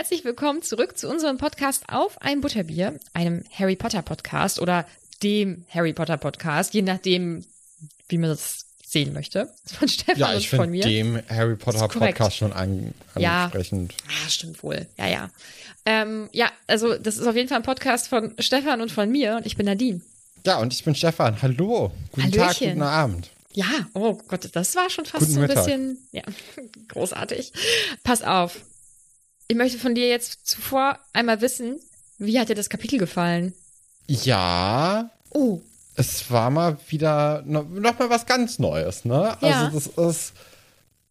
Und herzlich willkommen zurück zu unserem Podcast auf ein Butterbier, einem Harry Potter Podcast oder dem Harry Potter Podcast, je nachdem, wie man das sehen möchte. Von Stefan Ja, und ich von mir. dem Harry Potter. Podcast schon an, Ja. ansprechend. Ah, stimmt wohl. Ja, ja. Ähm, ja, also das ist auf jeden Fall ein Podcast von Stefan und von mir und ich bin Nadine. Ja, und ich bin Stefan. Hallo. Guten Tag, Hallöchen. guten Abend. Ja, oh Gott, das war schon fast Guten so ein Mittag. bisschen, ja, großartig. Pass auf. Ich möchte von dir jetzt zuvor einmal wissen, wie hat dir das Kapitel gefallen? Ja, Oh, es war mal wieder no, noch mal was ganz Neues, ne? Ja. Also das ist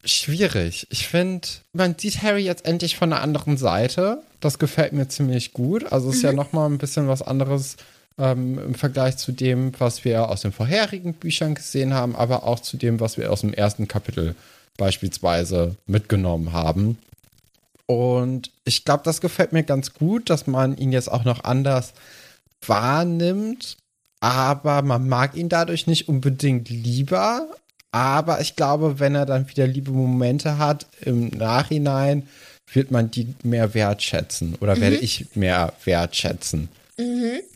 schwierig. Ich finde, man sieht Harry jetzt endlich von einer anderen Seite. Das gefällt mir ziemlich gut. Also es ist ja noch mal ein bisschen was anderes ähm, im Vergleich zu dem, was wir aus den vorherigen Büchern gesehen haben, aber auch zu dem, was wir aus dem ersten Kapitel beispielsweise mitgenommen haben. Und ich glaube, das gefällt mir ganz gut, dass man ihn jetzt auch noch anders wahrnimmt. Aber man mag ihn dadurch nicht unbedingt lieber. Aber ich glaube, wenn er dann wieder liebe Momente hat im Nachhinein, wird man die mehr wertschätzen oder werde ich mehr wertschätzen.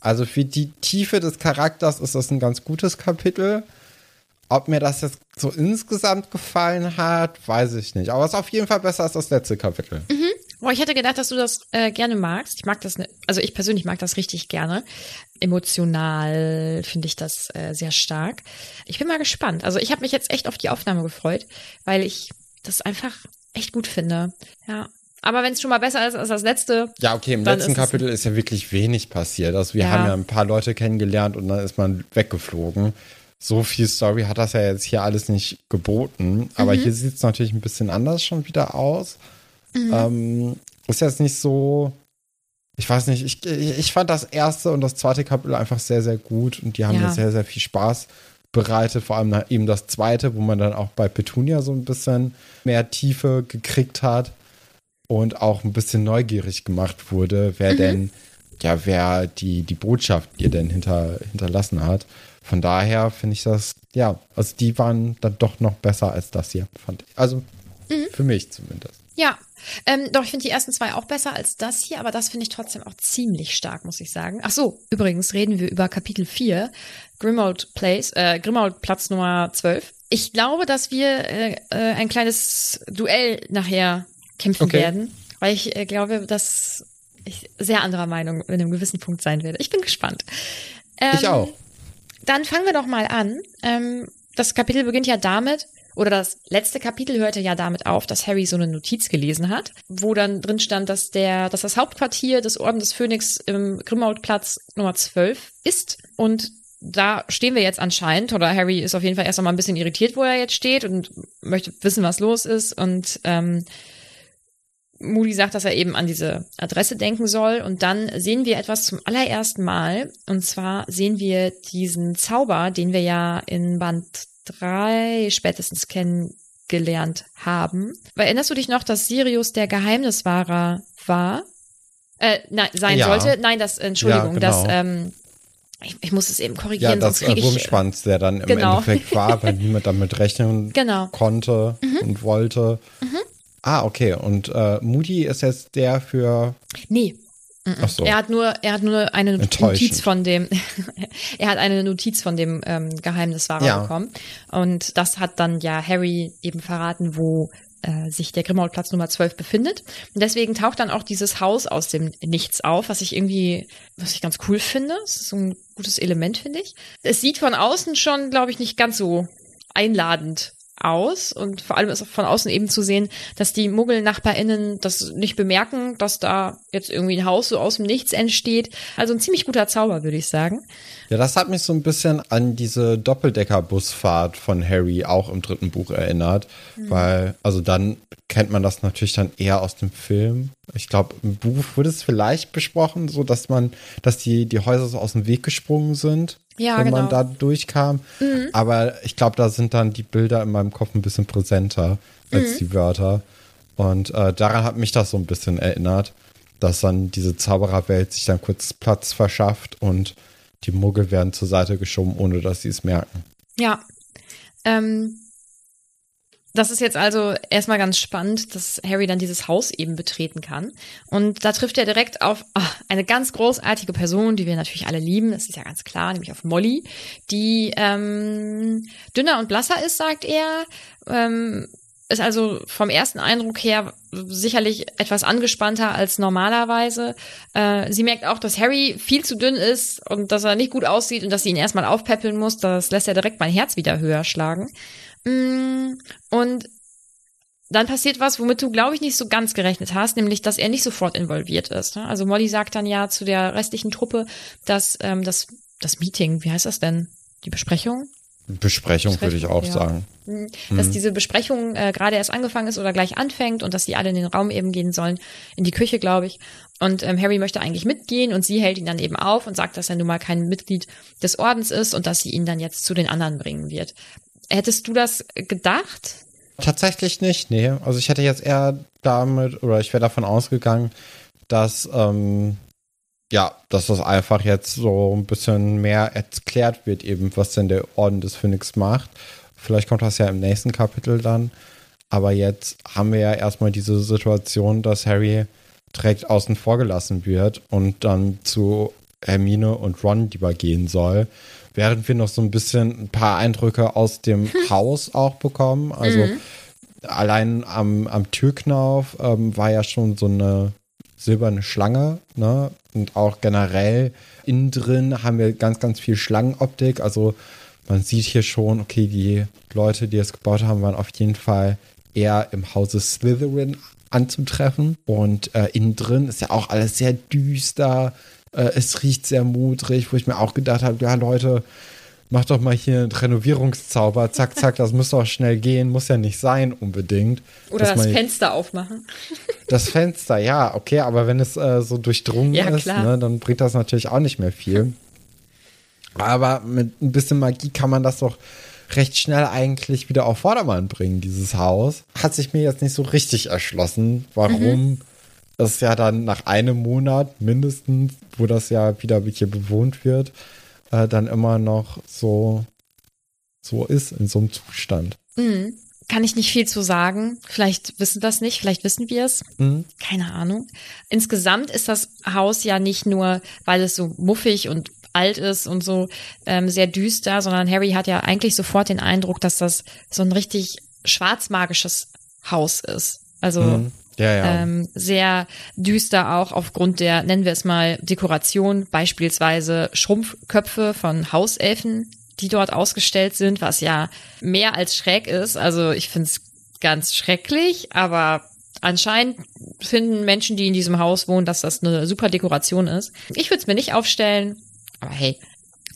Also für die Tiefe des Charakters ist das ein ganz gutes Kapitel. Ob mir das jetzt so insgesamt gefallen hat, weiß ich nicht. Aber es ist auf jeden Fall besser als das letzte Kapitel. Boah, ich hätte gedacht, dass du das äh, gerne magst. Ich mag das, ne, also ich persönlich mag das richtig gerne. Emotional finde ich das äh, sehr stark. Ich bin mal gespannt. Also ich habe mich jetzt echt auf die Aufnahme gefreut, weil ich das einfach echt gut finde. Ja. Aber wenn es schon mal besser ist als das letzte, Ja, okay, im letzten ist Kapitel ist ja wirklich wenig passiert. Also wir Ja. haben ja ein paar Leute kennengelernt und dann ist man weggeflogen. So viel Story hat das ja jetzt hier alles nicht geboten. Aber Mhm. hier sieht es natürlich ein bisschen anders schon wieder aus. Mhm. Ähm, ist jetzt nicht so. Ich weiß nicht, ich, ich fand das erste und das zweite Kapitel einfach sehr, sehr gut und die haben Ja. mir sehr, sehr viel Spaß bereitet. Vor allem eben das zweite, wo man dann auch bei Petunia so ein bisschen mehr Tiefe gekriegt hat und auch ein bisschen neugierig gemacht wurde, wer denn, ja, wer die, die Botschaft ihr denn hinter, hinterlassen hat. Von daher finde ich das, ja, also die waren dann doch noch besser als das hier, fand ich. Also für mich zumindest. ja. Ähm, doch, ich finde die ersten zwei auch besser als das hier, aber das finde ich trotzdem auch ziemlich stark, muss ich sagen. Ach so, übrigens reden wir über Kapitel 4, Grimmauld Place, äh, Grimmauld Platz Nummer 12. Ich glaube, dass wir äh, äh, ein kleines Duell nachher kämpfen Okay. werden, weil ich äh, glaube, dass ich sehr anderer Meinung in einem gewissen Punkt sein werde. Ich bin gespannt. Ähm, Ich auch. Dann fangen wir doch mal an. Ähm, das Kapitel beginnt ja damit, oder das letzte Kapitel hörte ja damit auf, dass Harry so eine Notiz gelesen hat, wo dann drin stand, dass der, dass das Hauptquartier des Orden des Phönix im Grimmauld-Platz Nummer 12 ist. Und da stehen wir jetzt anscheinend, oder Harry ist auf jeden Fall erst einmal ein bisschen irritiert, wo er jetzt steht und möchte wissen, was los ist. Und ähm, Moody sagt, dass er eben an diese Adresse denken soll. Und dann sehen wir etwas zum allerersten Mal. Und zwar sehen wir diesen Zauber, den wir ja in Band 3 spätestens kennengelernt haben. Erinnerst du dich noch, dass Sirius der Geheimniswahrer war? Äh, nein, sein Ja. sollte? Nein, das, Entschuldigung, Ja, das, genau. ähm, ich, ich muss es eben Ja, korrigieren, das sonst kriege äh. Wurmschwanz, der dann im Genau. Endeffekt war, weil niemand damit rechnen Genau. konnte und wollte. Ah, okay. Und äh, Moody ist jetzt der für. Nee, Ach so. Er hat nur, er hat nur eine. Notiz von dem, er hat eine Notiz von dem ähm, Geheimniswahrer Ja. bekommen. Und das hat dann ja Harry eben verraten, wo äh, sich der Grimmauld-Platz Nummer 12 befindet. Und deswegen taucht dann auch dieses Haus aus dem Nichts auf, was ich irgendwie, was ich ganz cool finde. Das ist so ein gutes Element, finde ich. Es sieht von außen schon, glaube ich, nicht ganz so einladend aus und vor allem ist auch von außen eben zu sehen, dass die Muggel-NachbarInnen das nicht bemerken, dass da jetzt irgendwie ein Haus so aus dem Nichts entsteht. Also ein ziemlich guter Zauber, würde ich sagen. Ja, das hat mich so ein bisschen an diese Doppeldecker-Busfahrt von Harry auch im dritten Buch erinnert. Weil, also dann kennt man das natürlich dann eher aus dem Film. Ich glaube, im Buch wurde es vielleicht besprochen, so dass man, dass die, die Häuser so aus dem Weg gesprungen sind, Ja, wenn man genau. da durchkam. Aber ich glaube, da sind dann die Bilder in meinem Kopf ein bisschen präsenter als die Wörter. Und äh, daran hat mich das so ein bisschen erinnert, dass dann diese Zaubererwelt sich dann kurz Platz verschafft und die Muggel werden zur Seite geschoben, ohne dass sie es merken. Ja. Ähm, Das ist jetzt also erstmal ganz spannend, dass Harry dann dieses Haus eben betreten kann. Und da trifft er direkt auf ach, eine ganz großartige Person, die wir natürlich alle lieben. Das ist ja ganz klar, nämlich auf Molly, die ähm, dünner und blasser ist, sagt er. Ähm, ist also vom ersten Eindruck her sicherlich etwas angespannter als normalerweise. Äh, sie merkt auch, dass Harry viel zu dünn ist und dass er nicht gut aussieht und dass sie ihn erstmal aufpäppeln muss. Das lässt ja direkt mein Herz wieder höher schlagen. Mm, und dann passiert was, womit du, glaube ich, nicht so ganz gerechnet hast, nämlich, dass er nicht sofort involviert ist. Ne? Also Molly sagt dann ja zu der restlichen Truppe, dass ähm, das, das Meeting, wie heißt das denn? Die Besprechung? Besprechung, würde ich auch ja. sagen. Mhm. Dass mhm. diese Besprechung äh, gerade erst angefangen ist oder gleich anfängt und dass die alle in den Raum eben gehen sollen, in die Küche, glaube ich. Und ähm, Harry möchte eigentlich mitgehen und sie hält ihn dann eben auf und sagt, dass er nun mal kein Mitglied des Ordens ist und dass sie ihn dann jetzt zu den anderen bringen wird. Hättest du das gedacht? Tatsächlich nicht, nee. Also ich hätte jetzt eher damit, oder ich wäre davon ausgegangen, dass, ähm, ja, dass das einfach jetzt so ein bisschen mehr erklärt wird, eben, was denn der Orden des Phönix macht. Vielleicht kommt das ja im nächsten Kapitel dann. Aber jetzt haben wir ja erstmal diese Situation, dass Harry direkt außen vor gelassen wird und dann zu Hermine und Ron lieber gehen soll während wir noch so ein bisschen ein paar Eindrücke aus dem. Haus auch bekommen. Also mhm. allein am, am Türknauf ähm, war ja schon so eine silberne Schlange, ne? Und auch generell innen drin haben wir ganz, ganz viel Schlangenoptik. Also man sieht hier schon, okay, die Leute, die es gebaut haben, waren auf jeden Fall eher im Hause Slytherin anzutreffen. Und äh, innen drin ist ja auch alles sehr düster, äh, es riecht sehr mutrig, wo ich mir auch gedacht habe, ja Leute, mach doch mal hier einen Renovierungszauber, zack, zack, das muss doch schnell gehen, muss ja nicht sein unbedingt. Oder das Fenster aufmachen. Das Fenster, ja, okay, aber wenn es äh, so durchdrungen ja, ist, ne, dann bringt das natürlich auch nicht mehr viel. Aber mit ein bisschen Magie kann man das doch recht schnell eigentlich wieder auf Vordermann bringen, dieses Haus. Hat sich mir jetzt nicht so richtig erschlossen, warum mhm es ja dann nach einem Monat mindestens, wo das ja wieder hier bewohnt wird, äh, dann immer noch so, so ist, in so einem Zustand. Mhm. Kann ich nicht viel zu sagen. Vielleicht wissen wir es nicht, vielleicht wissen wir es. Mhm. Keine Ahnung. Insgesamt ist das Haus ja nicht nur, weil es so muffig und alt ist und so ähm, sehr düster, sondern Harry hat ja eigentlich sofort den Eindruck, dass das so ein richtig schwarzmagisches Haus ist. Also mhm. Ja, ja. Ähm, sehr düster auch aufgrund der, nennen wir es mal, Dekoration, beispielsweise Schrumpfköpfe von Hauselfen, die dort ausgestellt sind, was ja mehr als schräg ist. Also ich finde es ganz schrecklich, aber anscheinend finden Menschen, die in diesem Haus wohnen, dass das eine super Dekoration ist. Ich würde es mir nicht aufstellen, aber hey,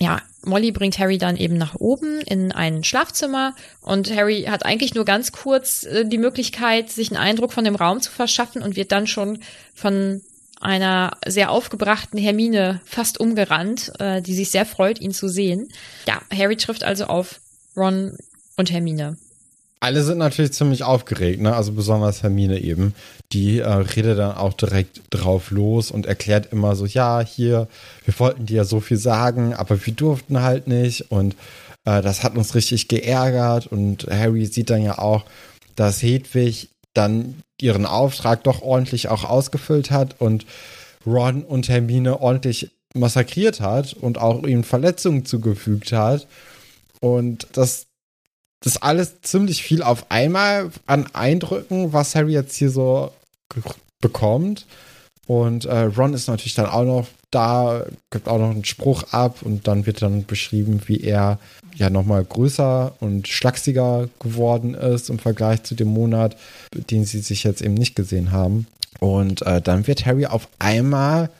ja, Molly bringt Harry dann eben nach oben in ein Schlafzimmer und Harry hat eigentlich nur ganz kurz äh, die Möglichkeit, sich einen Eindruck von dem Raum zu verschaffen und wird dann schon von einer sehr aufgebrachten Hermine fast umgerannt, äh, die sich sehr freut, ihn zu sehen. Ja, Harry trifft also auf Ron und Hermine. Alle sind natürlich ziemlich aufgeregt, ne? Also besonders Hermine eben. Die äh, redet dann auch direkt drauf los und erklärt immer so, ja, hier, wir wollten dir ja so viel sagen, aber wir durften halt nicht und äh, das hat uns richtig geärgert und Harry sieht dann ja auch, dass Hedwig dann ihren Auftrag doch ordentlich auch ausgefüllt hat und Ron und Hermine ordentlich massakriert hat und auch ihnen Verletzungen zugefügt hat. Und das das alles ziemlich viel auf einmal an Eindrücken, was Harry jetzt hier so bekommt. Und äh, Ron ist natürlich dann auch noch da, gibt auch noch einen Spruch ab und dann wird dann beschrieben, wie er ja nochmal größer und schlachsiger geworden ist im Vergleich zu dem Monat, den sie sich jetzt eben nicht gesehen haben. Und äh, dann wird Harry auf einmal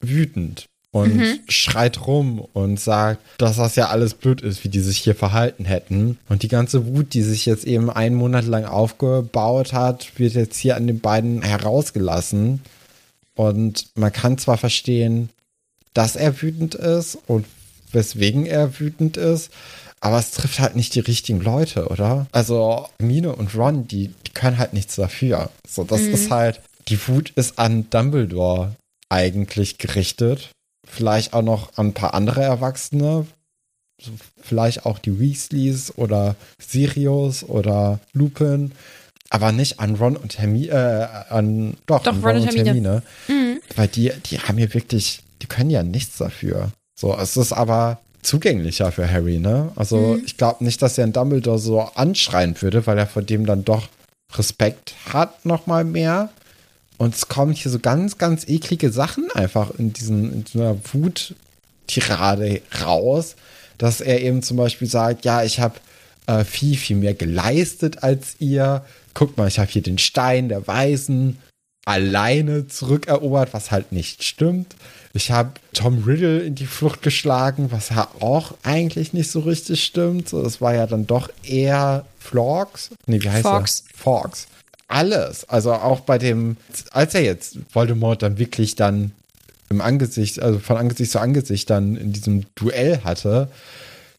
wütend und mhm. schreit rum und sagt, dass das ja alles blöd ist, wie die sich hier verhalten hätten. Und die ganze Wut, die sich jetzt eben einen Monat lang aufgebaut hat, wird jetzt hier an den beiden herausgelassen. Und man kann zwar verstehen, dass er wütend ist und weswegen er wütend ist, aber es trifft halt nicht die richtigen Leute, oder? Also Mine und Ron, die, die können halt nichts dafür. So, das mhm. ist halt, die Wut ist an Dumbledore eigentlich gerichtet vielleicht auch noch an ein paar andere Erwachsene, vielleicht auch die Weasleys oder Sirius oder Lupin, aber nicht an Ron und Hermine, äh, an, doch, Doch, an Ron Ron, und Hermine. Mhm. Weil die, die haben ja wirklich, die können ja nichts dafür. So, es ist aber zugänglicher für Harry, ne? Also Mhm. ich glaube nicht, dass er einen Dumbledore so anschreien würde, weil er vor dem dann doch Respekt hat, nochmal mehr. Und es kommen hier so ganz, ganz eklige Sachen einfach in diesen, in so einer Wut-Tirade raus, dass er eben zum Beispiel sagt, ja, ich habe äh, viel, viel mehr geleistet als ihr. Guckt mal, ich habe hier den Stein der Weisen alleine zurückerobert, was halt nicht stimmt. Ich habe Tom Riddle in die Flucht geschlagen, was ja auch eigentlich nicht so richtig stimmt. So, das war ja dann doch eher Florks. Nee, wie heißt Fawkes. er? Fawkes. Alles. Also auch bei dem, als er jetzt Voldemort dann wirklich dann im Angesicht, also von Angesicht zu Angesicht dann in diesem Duell hatte,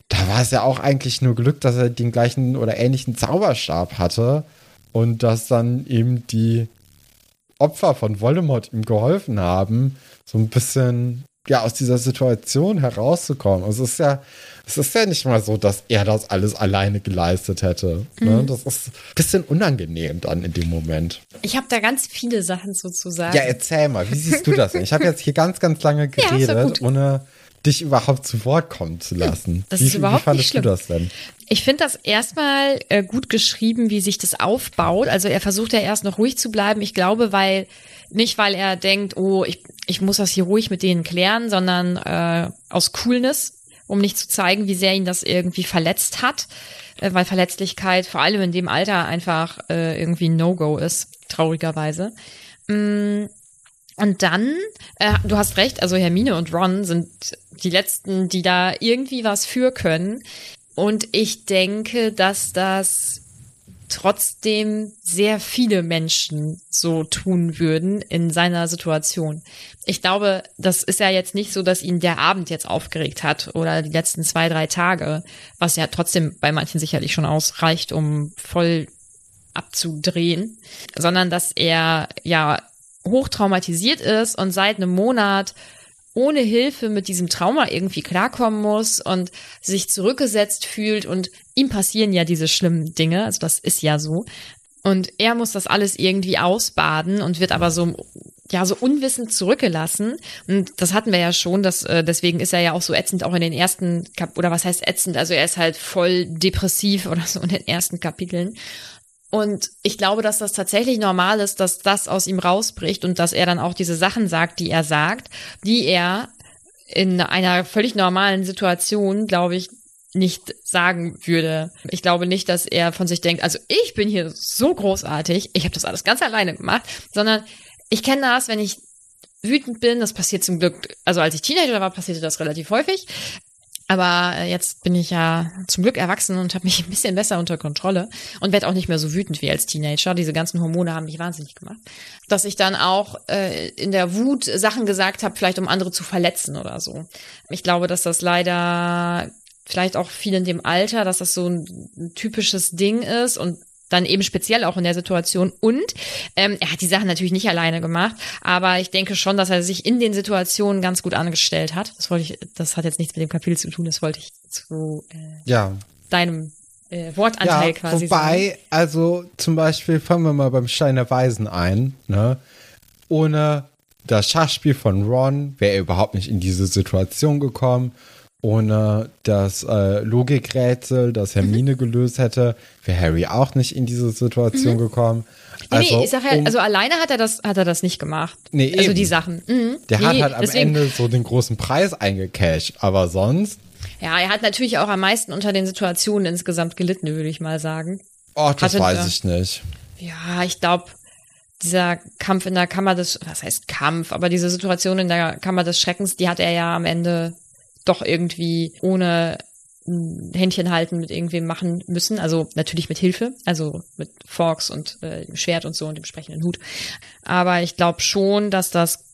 da war es ja auch eigentlich nur Glück, dass er den gleichen oder ähnlichen Zauberstab hatte und dass dann eben die Opfer von Voldemort ihm geholfen haben, so ein bisschen ja aus dieser Situation herauszukommen. Also es ist ja, es ist ja nicht mal so, dass er das alles alleine geleistet hätte. Ne? Das ist ein bisschen unangenehm dann in dem Moment. Ich habe da ganz viele Sachen sozusagen. Ja, erzähl mal, wie siehst du das denn? Ich habe jetzt hier ganz, ganz lange Ja, ja geredet, gut. ohne dich überhaupt zu Wort kommen zu lassen. Das wie, ist überhaupt wie fandest nicht du schlimm. das denn? Ich finde das erstmal äh, gut geschrieben, wie sich das aufbaut. Also er versucht ja erst noch ruhig zu bleiben. Ich glaube, weil nicht, weil er denkt, oh, ich, ich muss das hier ruhig mit denen klären, sondern äh, aus Coolness, um nicht zu zeigen, wie sehr ihn das irgendwie verletzt hat. Äh, weil Verletzlichkeit vor allem in dem Alter einfach äh, irgendwie No-Go ist, traurigerweise. Mm, Und dann, äh, du hast recht, also Hermine und Ron sind die letzten, die da irgendwie was für können. Und ich denke, dass das trotzdem sehr viele Menschen so tun würden in seiner Situation. Ich glaube, das ist ja jetzt nicht so, dass ihn der Abend jetzt aufgeregt hat oder die letzten zwei, drei Tage, was ja trotzdem bei manchen sicherlich schon ausreicht, um voll abzudrehen, sondern dass er ja hochtraumatisiert ist und seit einem Monat ohne Hilfe mit diesem Trauma irgendwie klarkommen muss und sich zurückgesetzt fühlt und ihm passieren ja diese schlimmen Dinge, also das ist ja so. Und er muss das alles irgendwie ausbaden und wird aber so ja so unwissend zurückgelassen und das hatten wir ja schon, dass äh, deswegen ist er ja auch so ätzend auch in den ersten Kap oder was heißt ätzend, also er ist halt voll depressiv oder so in den ersten Kapiteln. Und ich glaube, dass das tatsächlich normal ist, dass das aus ihm rausbricht und dass er dann auch diese Sachen sagt, die er sagt, die er in einer völlig normalen Situation, glaube ich, nicht sagen würde. Ich glaube nicht, dass er von sich denkt, also ich bin hier so großartig, ich habe das alles ganz alleine gemacht, sondern ich kenne das, wenn ich wütend bin, das passiert zum Glück, also als ich Teenager war, passierte das relativ häufig. Aber äh, jetzt bin ich ja zum Glück erwachsen und habe mich ein bisschen besser unter Kontrolle und werde auch nicht mehr so wütend wie als Teenager. Diese ganzen Hormone haben mich wahnsinnig gemacht. Dass ich dann auch äh, in der Wut Sachen gesagt habe, vielleicht um andere zu verletzen oder so. Ich glaube, dass das leider vielleicht auch viel in dem Alter, dass das so ein, ein typisches Ding ist und dann eben speziell auch in der Situation. Und ähm, er hat die Sachen natürlich nicht alleine gemacht, aber ich denke schon, dass er sich in den Situationen ganz gut angestellt hat. Das wollte ich, das hat jetzt nichts mit dem Kapitel zu tun, das wollte ich zu äh, Ja, deinem äh, Wortanteil ja, quasi sagen. wobei, also zum Beispiel fangen wir mal beim Stein der Weisen ein, ne? Ohne das Schachspiel von Ron wäre er überhaupt nicht in diese Situation gekommen. Ohne das äh, Logikrätsel, das Hermine Mhm. gelöst hätte, wäre Harry auch nicht in diese Situation gekommen. Nee, nee, ich sag ja, um- also alleine hat er das, hat er das nicht gemacht. Nee, also eben. die Sachen. Mhm. der nee, hat halt am deswegen, Ende so den großen Preis eingecasht, aber sonst, Ja, er hat natürlich auch am meisten unter den Situationen insgesamt gelitten, würde ich mal sagen. oh, das Hatte- weiß ja. ich nicht. Ja, ich glaube, dieser Kampf in der Kammer des, was heißt Kampf, aber diese Situation in der Kammer des Schreckens, die hat er ja am Ende doch irgendwie ohne Händchen halten mit irgendwem machen müssen. Also natürlich mit Hilfe, also mit Forks und äh, dem Schwert und so und dem sprechenden Hut. Aber ich glaube schon, dass das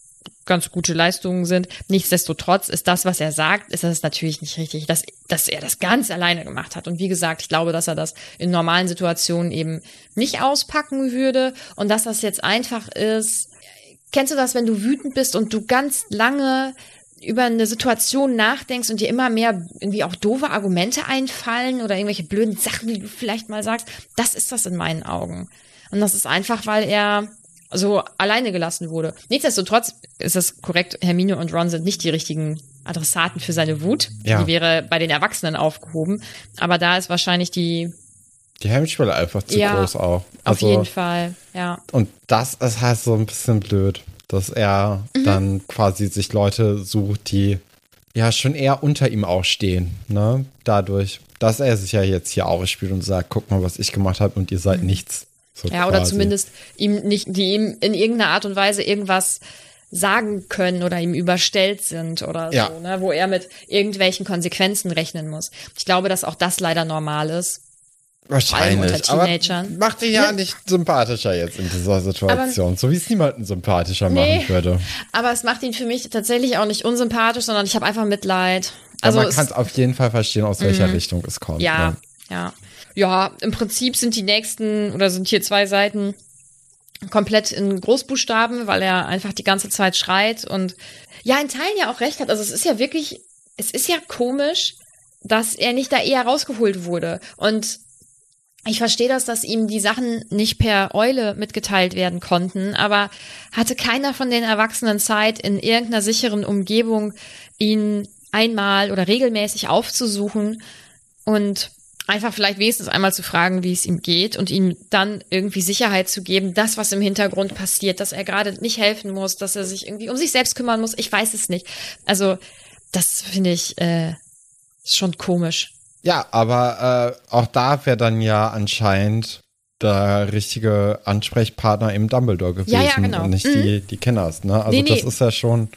ganz gute Leistungen sind. Nichtsdestotrotz ist das, was er sagt, ist das natürlich nicht richtig, dass, dass er das ganz alleine gemacht hat. Und wie gesagt, ich glaube, dass er das in normalen Situationen eben nicht auspacken würde und dass das jetzt einfach ist. Kennst du das, wenn du wütend bist und du ganz lange über eine Situation nachdenkst und dir immer mehr irgendwie auch doofe Argumente einfallen oder irgendwelche blöden Sachen, die du vielleicht mal sagst, das ist das in meinen Augen. Und das ist einfach, weil er so alleine gelassen wurde. Nichtsdestotrotz ist es korrekt, Hermine und Ron sind nicht die richtigen Adressaten für seine Wut. Ja. Die wäre bei den Erwachsenen aufgehoben. Aber da ist wahrscheinlich die, Die Hemmschwelle einfach zu Ja, groß auch. auf Also, jeden Fall, ja. Und das ist halt so ein bisschen blöd, dass er Mhm. dann quasi sich Leute sucht, die ja schon eher unter ihm auch stehen, ne? Dadurch, dass er sich ja jetzt hier aufspielt und sagt, guck mal, was ich gemacht habe und ihr seid nichts. So Mhm. Ja, oder quasi. zumindest ihm nicht, die ihm in irgendeiner Art und Weise irgendwas sagen können oder ihm überstellt sind oder Ja. so, ne, wo er mit irgendwelchen Konsequenzen rechnen muss. Ich glaube, dass auch das leider normal ist. Wahrscheinlich. aber macht ihn ja nicht sympathischer jetzt in dieser Situation. so wie es niemanden sympathischer Nee. machen würde. Aber es macht ihn für mich tatsächlich auch nicht unsympathisch, sondern ich habe einfach Mitleid. Also Also man kann es auf jeden Fall verstehen, aus welcher Richtung es kommt. Ja, ne? ja. Ja, im Prinzip sind die nächsten oder sind hier zwei Seiten komplett in Großbuchstaben, weil er einfach die ganze Zeit schreit und ja, in Teilen ja auch recht hat. Also es ist ja wirklich, es ist ja komisch, dass er nicht da eher rausgeholt wurde. Und ich verstehe das, dass ihm die Sachen nicht per Eule mitgeteilt werden konnten, aber hatte keiner von den Erwachsenen Zeit, in irgendeiner sicheren Umgebung ihn einmal oder regelmäßig aufzusuchen und einfach vielleicht wenigstens einmal zu fragen, wie es ihm geht und ihm dann irgendwie Sicherheit zu geben, das, was im Hintergrund passiert, dass er gerade nicht helfen muss, dass er sich irgendwie um sich selbst kümmern muss. Ich weiß es nicht. Also, das finde ich äh, schon komisch. Ja, aber äh, auch da wäre dann ja anscheinend der richtige Ansprechpartner im Dumbledore gewesen Ja, ja, genau. und nicht die, die Kenners. Ne? Also Nee, nee. das ist ja schon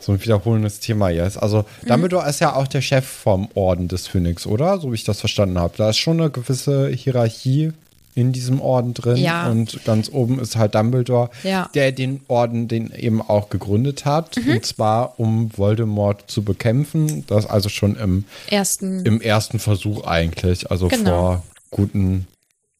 so ein wiederholendes Thema jetzt. Also Mhm. Dumbledore ist ja auch der Chef vom Orden des Phönix, oder? So wie ich das verstanden habe. Da ist schon eine gewisse Hierarchie in diesem Orden drin. Ja. Und ganz oben ist halt Dumbledore, Ja. Mhm. der den Orden den eben auch gegründet hat. Und zwar, um Voldemort zu bekämpfen. Das also schon im Ersten. im ersten Versuch eigentlich, also Genau. vor guten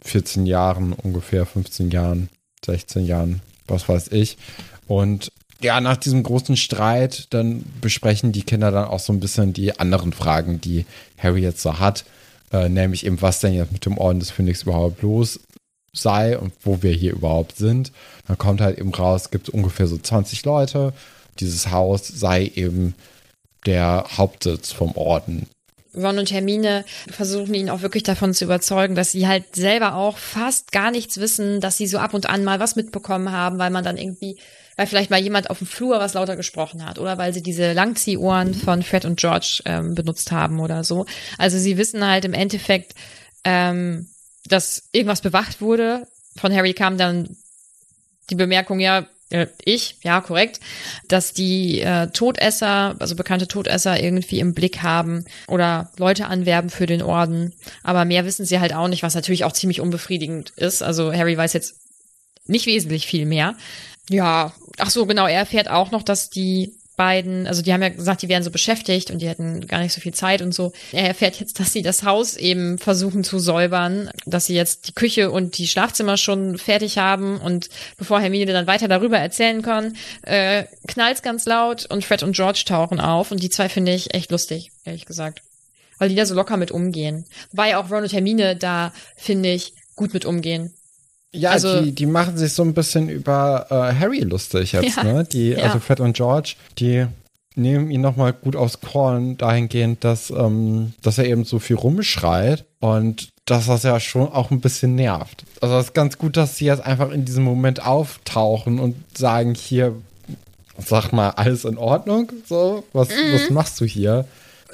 14 Jahren, ungefähr 15 Jahren, 16 Jahren, was weiß ich. Und ja, nach diesem großen Streit, dann besprechen die Kinder dann auch so ein bisschen die anderen Fragen, die Harry jetzt so hat, äh, nämlich eben, was denn jetzt mit dem Orden des Phönix überhaupt los sei und wo wir hier überhaupt sind. Dann kommt halt eben raus, gibt es ungefähr so 20 Leute. Dieses Haus sei eben der Hauptsitz vom Orden. Ron und Hermine versuchen ihn auch wirklich davon zu überzeugen, dass sie halt selber auch fast gar nichts wissen, dass sie so ab und an mal was mitbekommen haben, weil man dann irgendwie, weil vielleicht mal jemand auf dem Flur was lauter gesprochen hat oder weil sie diese Langziehohren von Fred und George ähm, benutzt haben oder so. Also sie wissen halt im Endeffekt, ähm, dass irgendwas bewacht wurde. Von Harry kam dann die Bemerkung, ja, äh, ich, ja, korrekt, dass die äh, Todesser, also bekannte Todesser irgendwie im Blick haben oder Leute anwerben für den Orden. Aber mehr wissen sie halt auch nicht, was natürlich auch ziemlich unbefriedigend ist. Also Harry weiß jetzt nicht wesentlich viel mehr. Ja, ach so, genau, er erfährt auch noch, dass die beiden, also die haben ja gesagt, die wären so beschäftigt und die hätten gar nicht so viel Zeit und so. Er erfährt jetzt, dass sie das Haus eben versuchen zu säubern, dass sie jetzt die Küche und die Schlafzimmer schon fertig haben und bevor Hermine dann weiter darüber erzählen kann, äh, knallt's ganz laut und Fred und George tauchen auf und die zwei finde ich echt lustig, ehrlich gesagt. Weil die da so locker mit umgehen. Wobei auch Ron und Hermine da, finde ich, gut mit umgehen. Ja, Also- die, die machen sich so ein bisschen über äh, Harry lustig jetzt, Ja. ne? Die, Ja. also Fred und George, die nehmen ihn nochmal gut aufs Korn dahingehend, dass, ähm, dass er eben so viel rumschreit und dass das ja schon auch ein bisschen nervt. Also es ist ganz gut, dass sie jetzt einfach in diesem Moment auftauchen und sagen, hier, sag mal, alles in Ordnung? So, was, was machst du hier?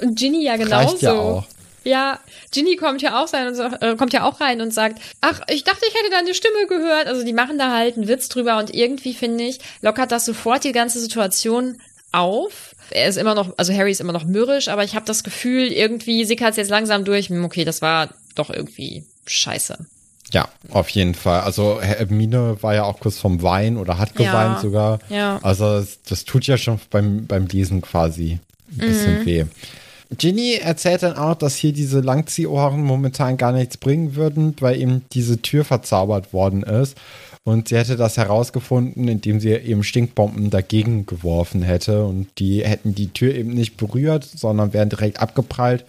Und Ginny ja genauso. Reicht ja auch. Ja, Ginny kommt ja auch rein und sagt, äh, kommt ja auch rein und sagt, ach, ich dachte, ich hätte deine Stimme gehört. Also die machen da halt einen Witz drüber und irgendwie finde ich, lockert das sofort die ganze Situation auf. Er ist immer noch, also Harry ist immer noch mürrisch, aber ich habe das Gefühl, irgendwie sickert es jetzt langsam durch. hm, Okay, das war doch irgendwie scheiße. Ja, auf jeden Fall. Also Hermine war ja auch kurz vom Wein oder hat Ja. geweint sogar. Ja. Also das, das tut ja schon beim, beim Lesen quasi ein bisschen Mhm. weh. Ginny erzählt dann auch, dass hier diese Langziehohren momentan gar nichts bringen würden, weil eben diese Tür verzaubert worden ist. Und sie hätte das herausgefunden, indem sie eben Stinkbomben dagegen geworfen hätte. Und die hätten die Tür eben nicht berührt, sondern wären direkt abgeprallt.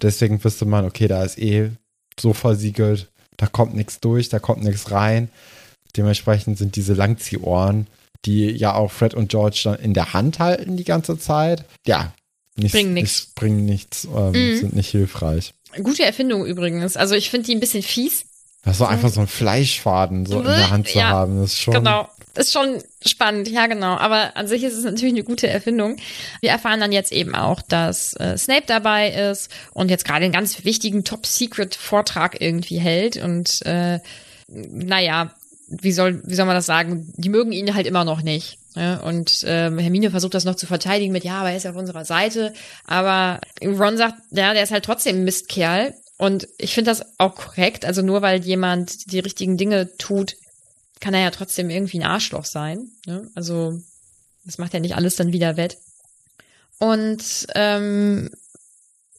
Deswegen wüsste man, okay, da ist eh so versiegelt, da kommt nichts durch, da kommt nichts rein. Dementsprechend sind diese Langziehohren, die ja auch Fred und George dann in der Hand halten die ganze Zeit, ja, nichts, Bringen nichts, bringen nichts, ähm, Mhm. sind nicht hilfreich. Gute Erfindung übrigens. Also ich finde die ein bisschen fies. Das so einfach so ein Fleischfaden so in der Hand zu Ja, haben, das ist schon. Genau. Ist schon spannend, ja genau. Aber an sich ist es natürlich eine gute Erfindung. Wir erfahren dann jetzt eben auch, dass äh, Snape dabei ist und jetzt gerade einen ganz wichtigen Top-Secret-Vortrag irgendwie hält. Und äh, naja, wie soll, wie soll man das sagen? Die mögen ihn halt immer noch nicht. Ja, und ähm, Hermine versucht das noch zu verteidigen mit, ja, aber er ist ja auf unserer Seite. Aber Ron sagt, ja, der ist halt trotzdem ein Mistkerl. Und ich finde das auch korrekt. Also nur weil jemand die richtigen Dinge tut, kann er ja trotzdem irgendwie ein Arschloch sein. Ne? Also das macht ja nicht alles dann wieder wett. Und ähm,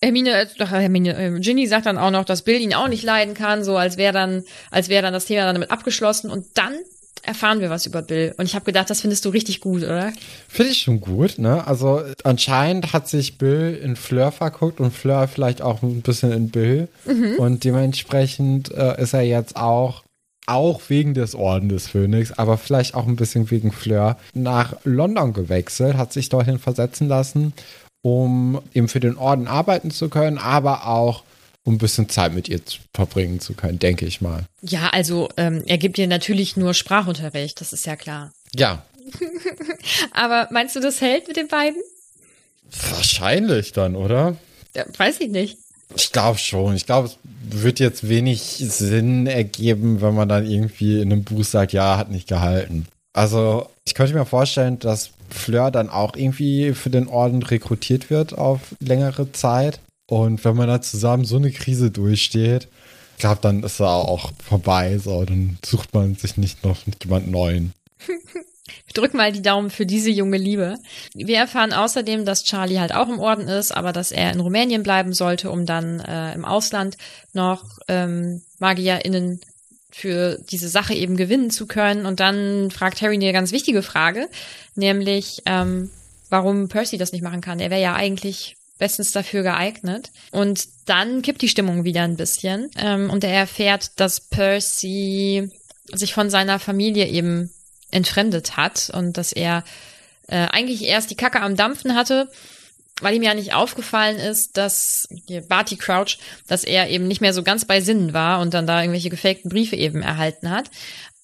Hermine, äh, doch, Hermine, äh, Ginny sagt dann auch noch, dass Bill ihn auch nicht leiden kann, so als wäre dann, als wäre dann das Thema dann damit abgeschlossen. Und dann erfahren wir was über Bill. Und ich habe gedacht, das findest du richtig gut, oder? Finde ich schon gut, ne? Also anscheinend hat sich Bill in Fleur verguckt und Fleur vielleicht auch ein bisschen in Bill. Und dementsprechend äh, ist er jetzt auch, auch wegen des Orden des Phönix, aber vielleicht auch ein bisschen wegen Fleur, nach London gewechselt, hat sich dorthin versetzen lassen, um eben für den Orden arbeiten zu können, aber auch um ein bisschen Zeit mit ihr verbringen zu können, denke ich mal. Ja, also ähm, er gibt dir natürlich nur Sprachunterricht, das ist ja klar. Ja, Aber meinst du, das hält mit den beiden? wahrscheinlich dann, oder? Ja, weiß ich nicht. Ich glaube schon. Ich glaube, es wird jetzt wenig Sinn ergeben, wenn man dann irgendwie in einem Buch sagt, ja, hat nicht gehalten. Also, ich könnte mir vorstellen, dass Fleur dann auch irgendwie für den Orden rekrutiert wird auf längere Zeit. Und wenn man da zusammen so eine Krise durchsteht, ich glaube, dann ist er auch vorbei. So, dann sucht man sich nicht noch jemand Neuen. Ich drück mal die Daumen für diese junge Liebe. Wir erfahren außerdem, dass Charlie halt auch im Orden ist, aber dass er in Rumänien bleiben sollte, um dann äh, im Ausland noch ähm, MagierInnen für diese Sache eben gewinnen zu können. Und dann fragt Harry eine ganz wichtige Frage, nämlich ähm, warum Percy das nicht machen kann. Er wäre ja eigentlich bestens dafür geeignet. Und dann kippt die Stimmung wieder ein bisschen. Ähm, und er erfährt, dass Percy sich von seiner Familie eben entfremdet hat und dass er äh, eigentlich erst die Kacke am Dampfen hatte, weil ihm ja nicht aufgefallen ist, dass hier Barty Crouch, dass er eben nicht mehr so ganz bei Sinnen war und dann da irgendwelche gefakten Briefe eben erhalten hat.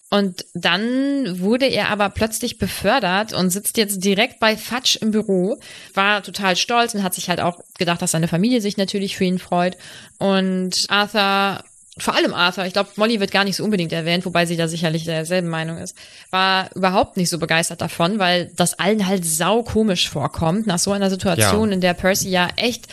Und dann wurde er aber plötzlich befördert und sitzt jetzt direkt bei Fudge im Büro, war total stolz und hat sich halt auch gedacht, dass seine Familie sich natürlich für ihn freut. Und Arthur vor allem Arthur, ich glaube, Molly wird gar nicht so unbedingt erwähnt, wobei sie da sicherlich derselben Meinung ist, war überhaupt nicht so begeistert davon, weil das allen halt sau komisch vorkommt, nach so einer Situation, Ja. in der Percy ja echt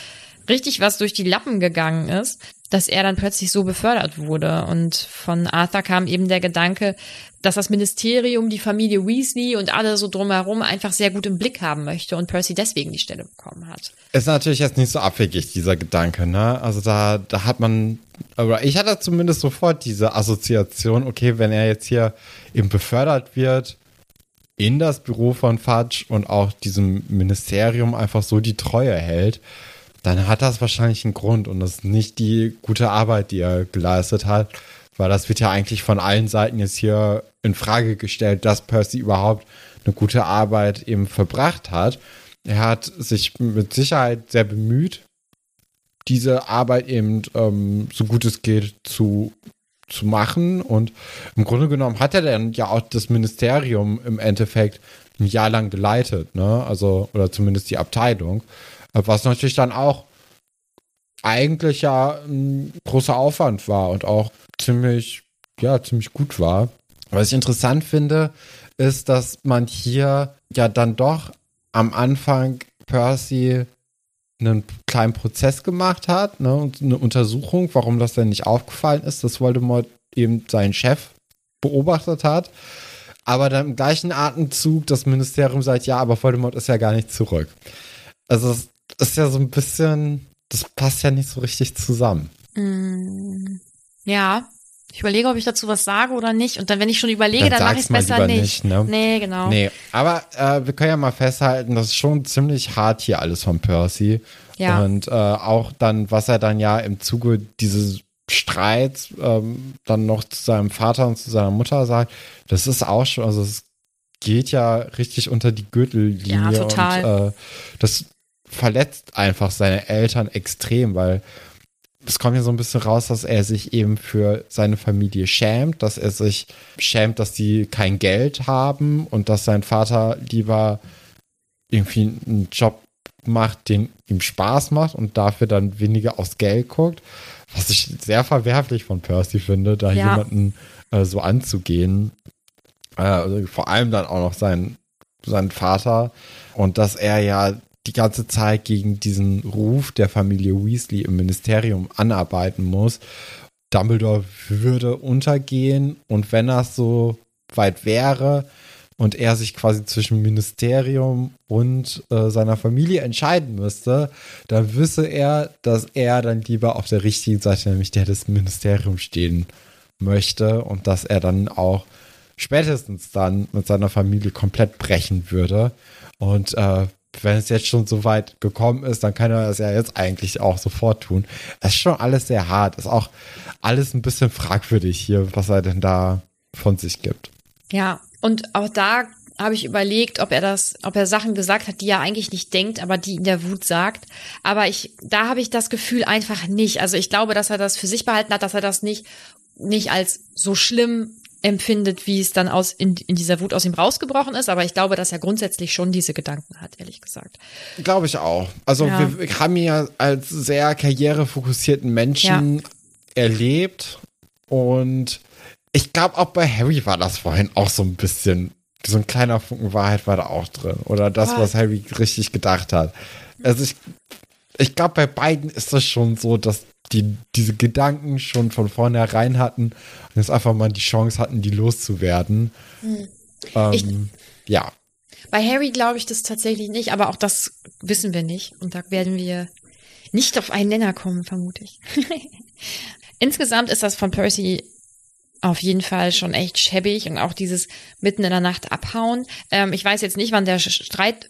richtig was durch die Lappen gegangen ist, dass er dann plötzlich so befördert wurde. Und von Arthur kam eben der Gedanke, dass das Ministerium, die Familie Weasley und alle so drumherum einfach sehr gut im Blick haben möchte und Percy deswegen die Stelle bekommen hat. Ist natürlich jetzt nicht so abwegig, dieser Gedanke, ne? Also da, da hat man, aber ich hatte zumindest sofort diese Assoziation, okay, wenn er jetzt hier eben befördert wird in das Büro von Fudge und auch diesem Ministerium einfach so die Treue hält, dann hat das wahrscheinlich einen Grund und das ist nicht die gute Arbeit, die er geleistet hat, weil das wird ja eigentlich von allen Seiten jetzt hier in Frage gestellt, dass Percy überhaupt eine gute Arbeit eben verbracht hat. Er hat sich mit Sicherheit sehr bemüht, diese Arbeit eben ähm, so gut es geht zu, zu machen. Und im Grunde genommen hat er dann ja auch das Ministerium im Endeffekt ein Jahr lang geleitet, ne? Also, oder zumindest die Abteilung. Was natürlich dann auch eigentlich ja ein großer Aufwand war und auch ziemlich, ja, ziemlich gut war. Was ich interessant finde, ist, dass man hier ja dann doch am Anfang Percy einen kleinen Prozess gemacht hat, ne, und eine Untersuchung, warum das denn nicht aufgefallen ist, dass Voldemort eben seinen Chef beobachtet hat. Aber dann im gleichen Atemzug das Ministerium sagt, ja, aber Voldemort ist ja gar nicht zurück. Also es ist ja so ein bisschen, das passt ja nicht so richtig zusammen. Mm, ja, Ich überlege, ob ich dazu was sage oder nicht. Und dann, wenn ich schon überlege, dann, dann mache ich es besser nicht. nicht ne? Nee, genau. Nee, aber äh, wir können ja mal festhalten, das ist schon ziemlich hart hier alles von Percy. Ja. Und äh, auch dann, was er dann ja im Zuge dieses Streits ähm, dann noch zu seinem Vater und zu seiner Mutter sagt, das ist auch schon, also es geht ja richtig unter die Gürtellinie. Ja, total. Und äh, das verletzt einfach seine Eltern extrem, weil es kommt ja so ein bisschen raus, dass er sich eben für seine Familie schämt, dass er sich schämt, dass sie kein Geld haben und dass sein Vater lieber irgendwie einen Job macht, den ihm Spaß macht und dafür dann weniger aufs Geld guckt. Was ich sehr verwerflich von Percy finde, da ja. jemanden äh, so anzugehen. Äh, also vor allem dann auch noch sein, sein Vater und dass er ja die ganze Zeit gegen diesen Ruf der Familie Weasley im Ministerium anarbeiten muss. Dumbledore würde untergehen und wenn das so weit wäre und er sich quasi zwischen Ministerium und äh, seiner Familie entscheiden müsste, dann wisse er, dass er dann lieber auf der richtigen Seite, nämlich der des Ministeriums stehen möchte und dass er dann auch spätestens dann mit seiner Familie komplett brechen würde. Und äh, wenn es jetzt schon so weit gekommen ist, dann kann er das ja jetzt eigentlich auch sofort tun. Es ist schon alles sehr hart. Ist auch alles ein bisschen fragwürdig hier, was er denn da von sich gibt. Ja, und auch da habe ich überlegt, ob er das, ob er Sachen gesagt hat, die er eigentlich nicht denkt, aber die in der Wut sagt. Aber ich, da habe ich das Gefühl einfach nicht. Also ich glaube, dass er das für sich behalten hat, dass er das nicht, nicht als so schlimm empfindet, wie es dann aus in, in dieser Wut aus ihm rausgebrochen ist. Aber ich glaube, dass er grundsätzlich schon diese Gedanken hat, ehrlich gesagt. Glaube ich auch. Also ja. wir haben ihn ja als sehr karrierefokussierten Menschen ja. erlebt und ich glaube auch bei Harry war das vorhin auch so ein bisschen so ein kleiner Funken Wahrheit war da auch drin oder das, was Harry richtig gedacht hat. Also ich ich glaube, bei beiden ist das schon so, dass die diese Gedanken schon von vornherein hatten und jetzt einfach mal die Chance hatten, die loszuwerden. Hm. Ähm, ich, ja. Bei Harry glaube ich das tatsächlich nicht, aber auch das wissen wir nicht. Und da werden wir nicht auf einen Nenner kommen, vermute ich. Insgesamt ist das von Percy auf jeden Fall schon echt schäbig und auch dieses mitten in der Nacht abhauen. Ähm, ich weiß jetzt nicht, wann der Streit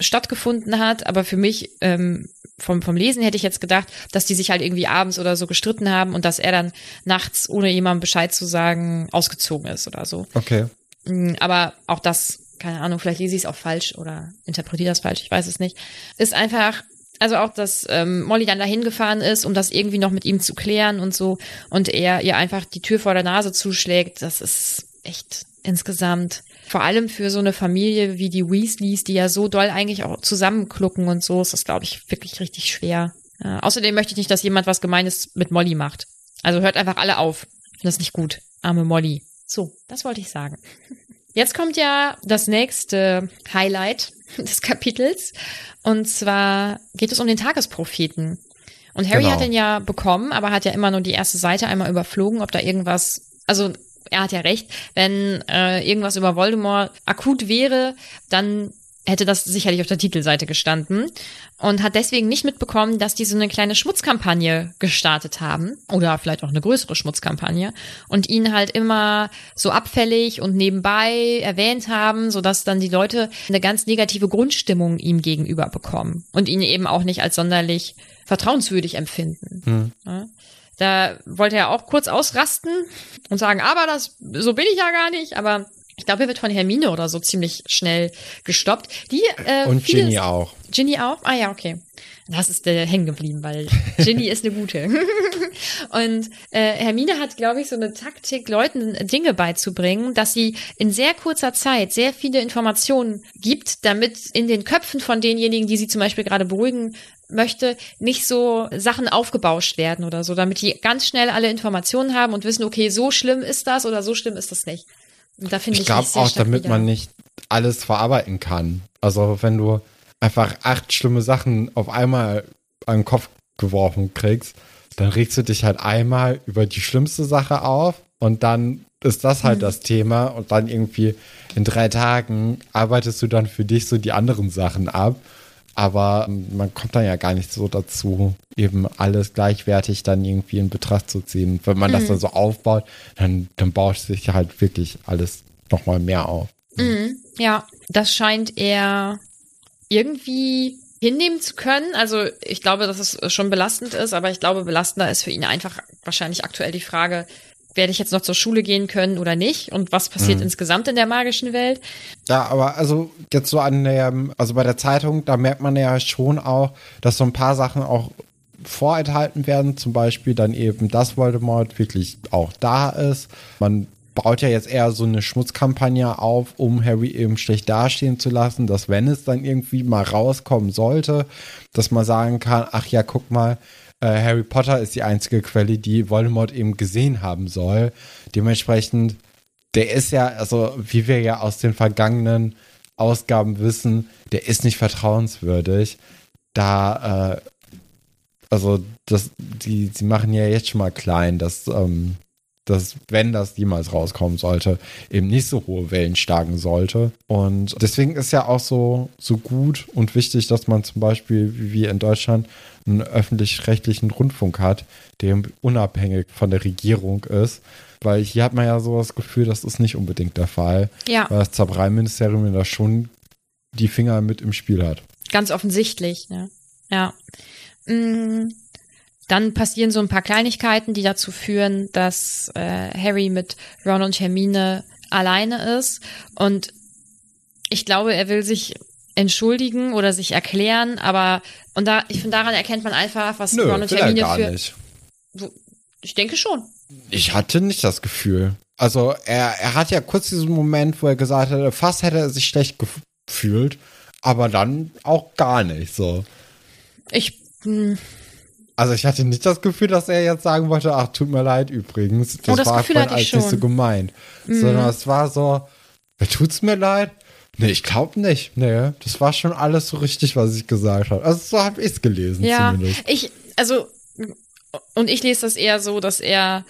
stattgefunden hat, aber für mich ähm, vom, vom Lesen hätte ich jetzt gedacht, dass die sich halt irgendwie abends oder so gestritten haben und dass er dann nachts, ohne jemandem Bescheid zu sagen, ausgezogen ist oder so. Okay. Mm, aber auch das, keine Ahnung, vielleicht lese ich es auch falsch oder interpretiere das falsch, ich weiß es nicht. Ist einfach, also auch, dass ähm, Molly dann dahin gefahren ist, um das irgendwie noch mit ihm zu klären und so und er ihr einfach die Tür vor der Nase zuschlägt, das ist echt insgesamt vor allem für so eine Familie wie die Weasleys, die ja so doll eigentlich auch zusammenklucken und so, ist das, glaube ich, wirklich richtig schwer. Äh, außerdem möchte ich nicht, dass jemand was Gemeines mit Molly macht. Also hört einfach alle auf. Ich finde das nicht gut. Arme Molly. So, das wollte ich sagen. Jetzt kommt ja das nächste Highlight des Kapitels. Und zwar geht es um den Tagespropheten. Und Harry genau. hat den ja bekommen, aber hat ja immer nur die erste Seite einmal überflogen, ob da irgendwas, also er hat ja recht, wenn äh, irgendwas über Voldemort akut wäre, dann hätte das sicherlich auf der Titelseite gestanden und hat deswegen nicht mitbekommen, dass die so eine kleine Schmutzkampagne gestartet haben oder vielleicht auch eine größere Schmutzkampagne und ihn halt immer so abfällig und nebenbei erwähnt haben, sodass dann die Leute eine ganz negative Grundstimmung ihm gegenüber bekommen und ihn eben auch nicht als sonderlich vertrauenswürdig empfinden. Hm. Ja? Da wollte er auch kurz ausrasten und sagen, aber das, so bin ich ja gar nicht, aber ich glaube, er wird von Hermine oder so ziemlich schnell gestoppt. Die, äh, und viele, Ginny auch. Ginny auch? Ah ja, okay. Das ist äh, hängen geblieben, weil Ginny ist eine gute. und äh, Hermine hat, glaube ich, so eine Taktik, Leuten Dinge beizubringen, dass sie in sehr kurzer Zeit sehr viele Informationen gibt, damit in den Köpfen von denjenigen, die sie zum Beispiel gerade beruhigen möchte, nicht so Sachen aufgebauscht werden oder so, damit die ganz schnell alle Informationen haben und wissen, okay, so schlimm ist das oder so schlimm ist das nicht. Und da finde ich, ich glaube auch, damit wieder. man nicht alles verarbeiten kann. Also wenn du einfach acht schlimme Sachen auf einmal an den Kopf geworfen kriegst, dann regst du dich halt einmal über die schlimmste Sache auf und dann ist das halt mhm. das Thema und dann irgendwie in drei Tagen arbeitest du dann für dich so die anderen Sachen ab. Aber man kommt dann ja gar nicht so dazu, eben alles gleichwertig dann irgendwie in Betracht zu ziehen. Wenn man mhm. das dann so aufbaut, dann, dann baut sich halt wirklich alles nochmal mehr auf. Mhm. Ja, das scheint er irgendwie hinnehmen zu können. Also ich glaube, dass es schon belastend ist, aber ich glaube, belastender ist für ihn einfach wahrscheinlich aktuell die Frage, werde ich jetzt noch zur Schule gehen können oder nicht und was passiert mhm. insgesamt in der magischen Welt. Ja, aber also jetzt so an der, also bei der Zeitung, da merkt man ja schon auch, dass so ein paar Sachen auch vorenthalten werden, zum Beispiel dann eben, dass Voldemort wirklich auch da ist. Man baut ja jetzt eher so eine Schmutzkampagne auf, um Harry eben schlecht dastehen zu lassen, dass wenn es dann irgendwie mal rauskommen sollte, dass man sagen kann, ach ja, guck mal, äh, Harry Potter ist die einzige Quelle, die Voldemort eben gesehen haben soll. Dementsprechend, der ist ja, also wie wir ja aus den vergangenen Ausgaben wissen, der ist nicht vertrauenswürdig. Da, äh, also das, die, sie machen ja jetzt schon mal klein, dass ähm, dass, wenn das jemals rauskommen sollte, eben nicht so hohe Wellen schlagen sollte. Und deswegen ist ja auch so, so gut und wichtig, dass man zum Beispiel, wie wir in Deutschland, einen öffentlich-rechtlichen Rundfunk hat, der unabhängig von der Regierung ist. Weil hier hat man ja so das Gefühl, das ist nicht unbedingt der Fall. Ja. Weil das Zaubereiministerium da schon die Finger mit im Spiel hat. Ganz offensichtlich, ja. Ja. Mm. Dann passieren so ein paar Kleinigkeiten, die dazu führen, dass äh, Harry mit Ron und Hermine alleine ist. Und ich glaube, er will sich entschuldigen oder sich erklären, aber und da, ich finde, daran erkennt man einfach, was Nö, Ron und Hermine gar für. Nicht. Ich denke schon. Ich hatte nicht das Gefühl. Also er, er hat ja kurz diesen Moment, wo er gesagt hat, fast hätte er sich schlecht gefühlt, aber dann auch gar nicht so. Ich. Hm, also ich hatte nicht das Gefühl, dass er jetzt sagen wollte, ach, tut mir leid übrigens. Das, oh, das war Gefühl vorhin als nicht so gemeint. Mhm. Sondern es war so, tut's mir leid? Nee, ich glaube nicht. Nee, das war schon alles so richtig, was ich gesagt habe. Also so habe ich es gelesen ja, zumindest. Ich, also, und ich lese das eher so, dass er,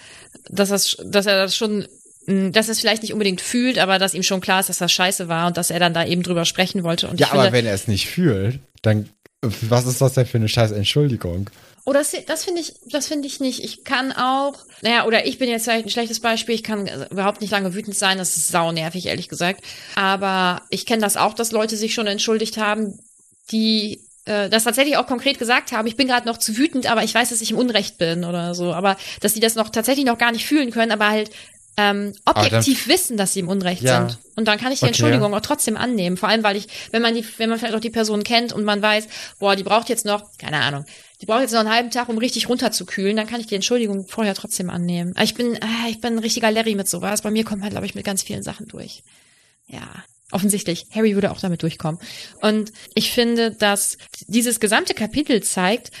dass, das, dass er das schon dass er es vielleicht nicht unbedingt fühlt, aber dass ihm schon klar ist, dass das scheiße war und dass er dann da eben drüber sprechen wollte. Und ja, aber wenn er es nicht fühlt, dann was ist das denn für eine scheiß Entschuldigung? Oh, das, das finde ich, das finde ich nicht. Ich kann auch, naja, oder ich bin jetzt vielleicht ein schlechtes Beispiel. Ich kann überhaupt nicht lange wütend sein. Das ist sau nervig, ehrlich gesagt. Aber ich kenne das auch, dass Leute sich schon entschuldigt haben, die äh, das tatsächlich auch konkret gesagt haben. Ich bin gerade noch zu wütend, aber ich weiß, dass ich im Unrecht bin oder so. Aber dass die das noch tatsächlich noch gar nicht fühlen können, aber halt ähm, objektiv wissen, dass sie im Unrecht ja. sind. Und dann kann ich die okay. Entschuldigung auch trotzdem annehmen. Vor allem, weil ich, wenn man die, wenn man vielleicht auch die Person kennt und man weiß, boah, die braucht jetzt noch, keine Ahnung, die braucht jetzt noch einen halben Tag, um richtig runterzukühlen, dann kann ich die Entschuldigung vorher trotzdem annehmen. Ich bin, äh, ich bin ein richtiger Larry mit sowas. Bei mir kommt man, glaube ich, mit ganz vielen Sachen durch. Ja. Offensichtlich. Harry würde auch damit durchkommen. Und ich finde, dass dieses gesamte Kapitel zeigt,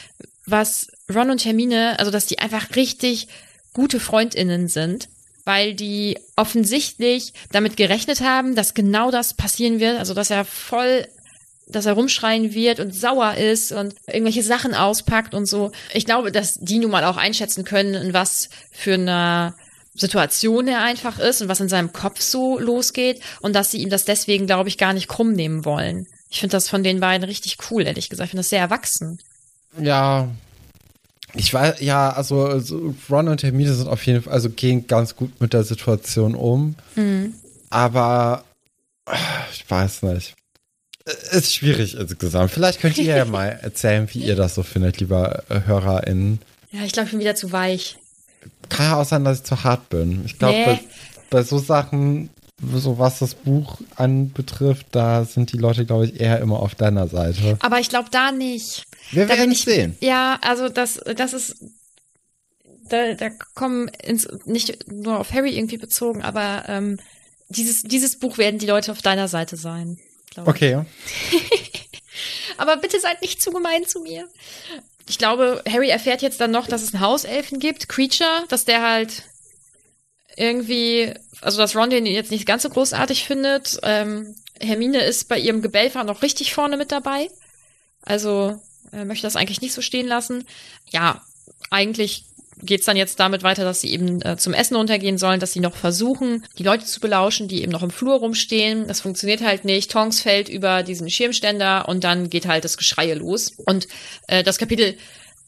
was Ron und Hermine, also dass die einfach richtig gute Freundinnen sind weil die offensichtlich damit gerechnet haben, dass genau das passieren wird, also dass er voll dass er rumschreien wird und sauer ist und irgendwelche Sachen auspackt und so. Ich glaube, dass die nun mal auch einschätzen können, in was für eine Situation er einfach ist und was in seinem Kopf so losgeht und dass sie ihm das deswegen, glaube ich, gar nicht krumm nehmen wollen. Ich finde das von den beiden richtig cool, ehrlich gesagt. Ich finde das sehr erwachsen. Ja, ich weiß, ja, also, also Ron und Hermine sind auf jeden Fall, also gehen ganz gut mit der Situation um. Mhm. Aber ich weiß nicht. Ist schwierig insgesamt. Vielleicht könnt ihr ja mal erzählen, wie ihr das so findet, lieber äh, HörerInnen. Ja, ich glaube, ich bin wieder zu weich. Kann ja auch sein, dass ich zu hart bin. Ich glaube, nee. bei, bei so Sachen, so was das Buch anbetrifft, da sind die Leute, glaube ich, eher immer auf deiner Seite. Aber ich glaube da nicht. Wir werden es sehen. Ja, also das, das ist, da, da kommen ins, nicht nur auf Harry irgendwie bezogen, aber ähm, dieses, dieses Buch werden die Leute auf deiner Seite sein. Okay. aber bitte seid nicht zu gemein zu mir. Ich glaube, Harry erfährt jetzt dann noch, dass es einen Hauselfen gibt, Creature, dass der halt irgendwie, also dass Ron den jetzt nicht ganz so großartig findet. Ähm, Hermine ist bei ihrem Gebellfahr noch richtig vorne mit dabei. Also äh, möchte das eigentlich nicht so stehen lassen. Ja, eigentlich geht's dann jetzt damit weiter, dass sie eben äh, zum Essen runtergehen sollen, dass sie noch versuchen, die Leute zu belauschen, die eben noch im Flur rumstehen. Das funktioniert halt nicht. Tonks fällt über diesen Schirmständer und dann geht halt das Geschreie los. Und äh, das Kapitel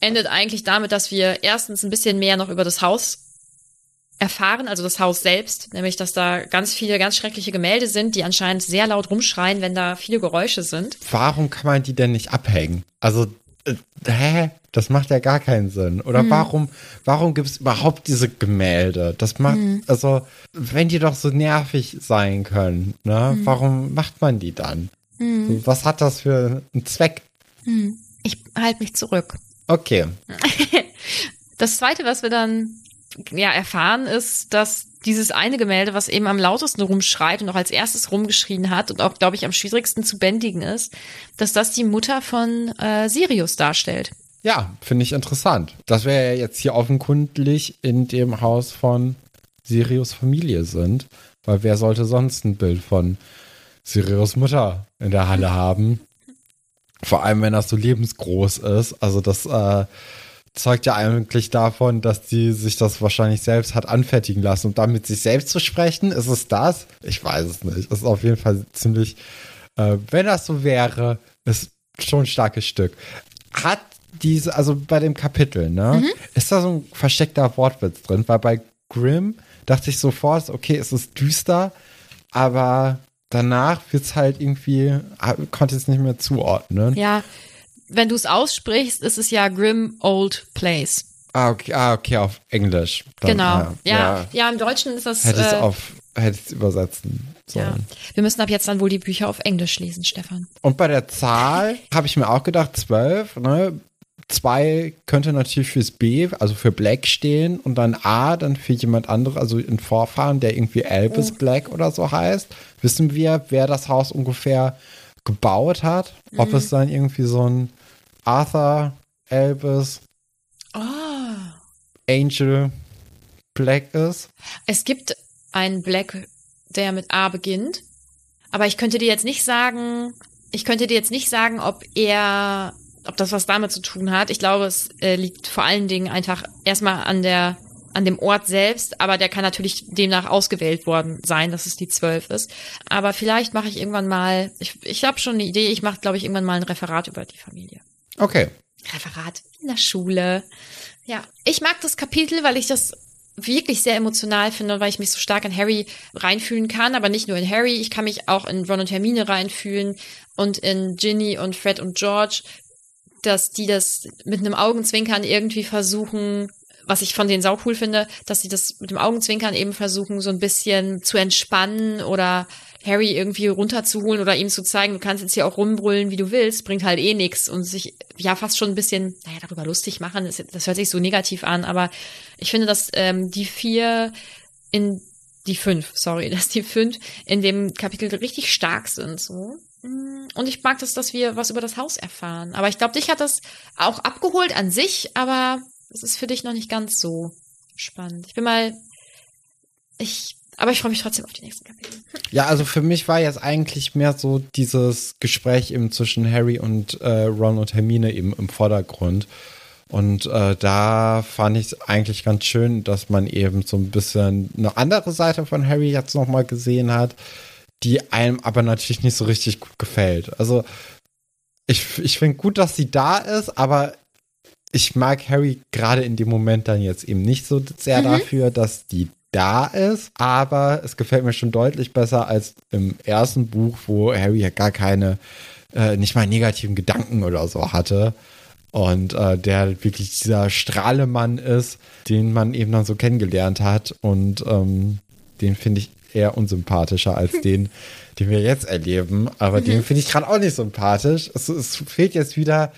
endet eigentlich damit, dass wir erstens ein bisschen mehr noch über das Haus erfahren, also das Haus selbst, nämlich dass da ganz viele ganz schreckliche Gemälde sind, die anscheinend sehr laut rumschreien, wenn da viele Geräusche sind. Warum kann man die denn nicht abhängen? Also, äh, hä? Das macht ja gar keinen Sinn. Oder Hm. warum, warum gibt es überhaupt diese Gemälde? Das macht, Hm. also, wenn die doch so nervig sein können, ne? Hm. Warum macht man die dann? So, Was hat das für einen Zweck? Ich halte mich zurück. Okay. Das zweite, was wir dann ja erfahren, ist, dass dieses eine Gemälde, was eben am lautesten rumschreit und auch als erstes rumgeschrien hat und auch, glaube ich, am schwierigsten zu bändigen ist, dass das die Mutter von äh, Sirius darstellt. Ja, finde ich interessant. Das wäre ja jetzt hier offenkundig in dem Haus von Sirius Familie sind. Weil wer sollte sonst ein Bild von Sirius Mutter in der Halle haben? Vor allem, wenn das so lebensgroß ist. Also das äh, zeugt ja eigentlich davon, dass die sich das wahrscheinlich selbst hat anfertigen lassen. Und dann mit sich selbst zu sprechen, ist es das? Ich weiß es nicht. Es ist auf jeden Fall ziemlich, äh, wenn das so wäre, ist schon ein starkes Stück. Hat diese, also bei dem Kapitel, ne, ist da so ein versteckter Wortwitz drin? Weil bei Grimm dachte ich sofort, okay, es ist düster, aber danach wird's halt irgendwie, ah, konnte es nicht mehr zuordnen. Ja, wenn du es aussprichst, ist es ja Grim Old Place. Ah, okay, ah, okay, auf Englisch. Dann, Genau. ah, Ja, ja, im Deutschen ist das. Hätte ich es äh, auf, hätte ich's übersetzen ja. sollen. Wir müssen ab jetzt dann wohl die Bücher auf Englisch lesen, Stefan. Und bei der Zahl habe ich mir auch gedacht, zwölf, ne? Zwei könnte natürlich fürs B, also für Black stehen und dann A dann für jemand anderes, also ein Vorfahren, der irgendwie Elvis Black oder so heißt. Wissen wir, wer das Haus ungefähr gebaut hat? Ob es dann irgendwie so ein Arthur Elvis Oh. Angel Black ist? Es gibt einen Black, der mit A beginnt. Aber ich könnte dir jetzt nicht sagen, ich könnte dir jetzt nicht sagen, ob er, ob das was damit zu tun hat. Ich glaube, es äh, liegt vor allen Dingen einfach erstmal an der, an dem Ort selbst, aber der kann natürlich demnach ausgewählt worden sein, dass es die zwölf ist. Aber vielleicht mache ich irgendwann mal, ich, ich habe schon eine Idee, ich mache, glaube ich, irgendwann mal ein Referat über die Familie. Okay. Referat in der Schule. Ja, ich mag das Kapitel, weil ich das wirklich sehr emotional finde, weil ich mich so stark in Harry reinfühlen kann, aber nicht nur in Harry, ich kann mich auch in Ron und Hermine reinfühlen und in Ginny und Fred und George, dass die das mit einem Augenzwinkern irgendwie versuchen, was ich von denen saucool finde, dass sie das mit dem Augenzwinkern eben versuchen, so ein bisschen zu entspannen oder Harry irgendwie runterzuholen oder ihm zu zeigen, du kannst jetzt hier auch rumbrüllen, wie du willst, bringt halt eh nix und sich ja fast schon ein bisschen, naja, darüber lustig machen, das, das hört sich so negativ an, aber ich finde, dass ähm, die vier in die fünf, sorry, dass die fünf in dem Kapitel richtig stark sind, so. Und ich mag das, dass wir was über das Haus erfahren. Aber ich glaube, dich hat das auch abgeholt an sich, aber es ist für dich noch nicht ganz so spannend. Ich bin mal, ich, aber ich freue mich trotzdem auf die nächsten Kapitel. Ja, also für mich war jetzt eigentlich mehr so dieses Gespräch eben zwischen Harry und äh, Ron und Hermine eben im Vordergrund. Und äh, da fand ich es eigentlich ganz schön, dass man eben so ein bisschen eine andere Seite von Harry jetzt nochmal gesehen hat, die einem aber natürlich nicht so richtig gut gefällt. Also ich, ich finde gut, dass sie da ist, aber ich mag Harry gerade in dem Moment dann jetzt eben nicht so sehr dafür, dass die da ist, aber es gefällt mir schon deutlich besser als im ersten Buch, wo Harry ja gar keine, äh, nicht mal negativen Gedanken oder so hatte. Und äh, der wirklich dieser Strahlemann ist, den man eben dann so kennengelernt hat. Und ähm, den finde ich eher unsympathischer als den, den wir jetzt erleben. Aber den finde ich gerade auch nicht sympathisch. Es, es fehlt jetzt wieder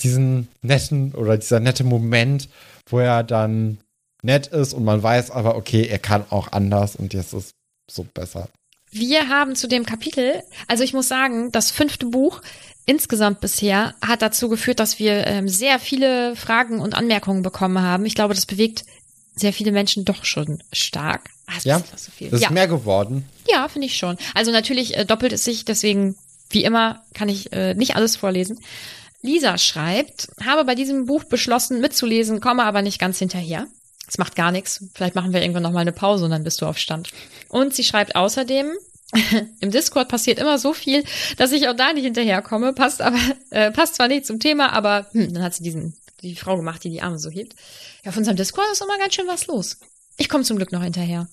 diesen netten oder dieser nette Moment, wo er dann nett ist und man weiß aber, okay, er kann auch anders und jetzt ist so besser. Wir haben zu dem Kapitel, also ich muss sagen, das fünfte Buch insgesamt bisher hat dazu geführt, dass wir ähm, sehr viele Fragen und Anmerkungen bekommen haben. Ich glaube, das bewegt sehr viele Menschen doch schon stark. Ah, es Ja, ist doch so ist ja. mehr geworden. Ja, finde ich schon. Also natürlich äh, doppelt es sich, deswegen, wie immer, kann ich äh, nicht alles vorlesen. Lisa schreibt, habe bei diesem Buch beschlossen mitzulesen, komme aber nicht ganz hinterher. Es macht gar nichts. Vielleicht machen wir irgendwann noch mal eine Pause und dann bist du auf Stand. Und sie schreibt außerdem, im Discord passiert immer so viel, dass ich auch da nicht hinterherkomme. Passt aber, äh, passt zwar nicht zum Thema, aber hm, dann hat sie diesen, die Frau gemacht, die die Arme so hebt. Ja, auf unserem Discord ist immer ganz schön was los. Ich komme zum Glück noch hinterher.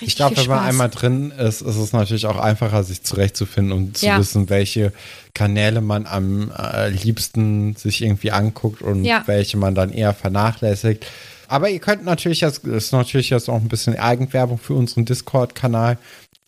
Ich glaube, wenn man einmal drin ist, ist es natürlich auch einfacher, sich zurechtzufinden und zu ja. wissen, welche Kanäle man am äh, liebsten sich irgendwie anguckt und ja. welche man dann eher vernachlässigt. Aber ihr könnt natürlich, das ist natürlich jetzt auch ein bisschen Eigenwerbung für unseren Discord-Kanal,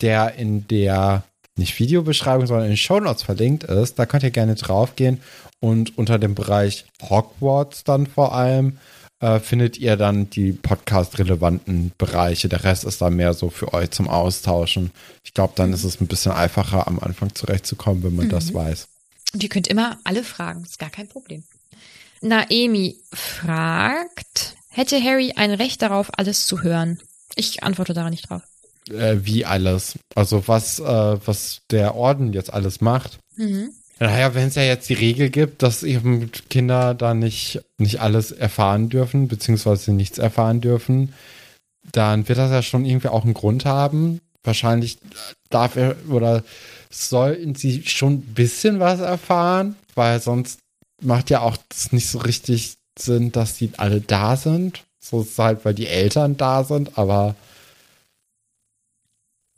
der in der nicht Videobeschreibung, sondern in den Shownotes verlinkt ist. Da könnt ihr gerne draufgehen und unter dem Bereich Hogwarts dann vor allem äh, findet ihr dann die podcast-relevanten Bereiche. Der Rest ist dann mehr so für euch zum Austauschen. Ich glaube, dann ist es ein bisschen einfacher, am Anfang zurechtzukommen, wenn man mhm. das weiß. Und ihr könnt immer alle fragen, ist gar kein Problem. Naemi fragt, hätte Harry ein Recht darauf, alles zu hören? Ich antworte da nicht drauf. Äh, wie alles? Also was, äh, was der Orden jetzt alles macht. Mhm. Naja, wenn es ja jetzt die Regel gibt, dass eben Kinder da nicht, nicht alles erfahren dürfen, beziehungsweise nichts erfahren dürfen, dann wird das ja schon irgendwie auch einen Grund haben. Wahrscheinlich darf er oder sollten sie schon ein bisschen was erfahren, weil sonst macht ja auch das nicht so richtig Sinn, dass die alle da sind. So ist es halt, weil die Eltern da sind, aber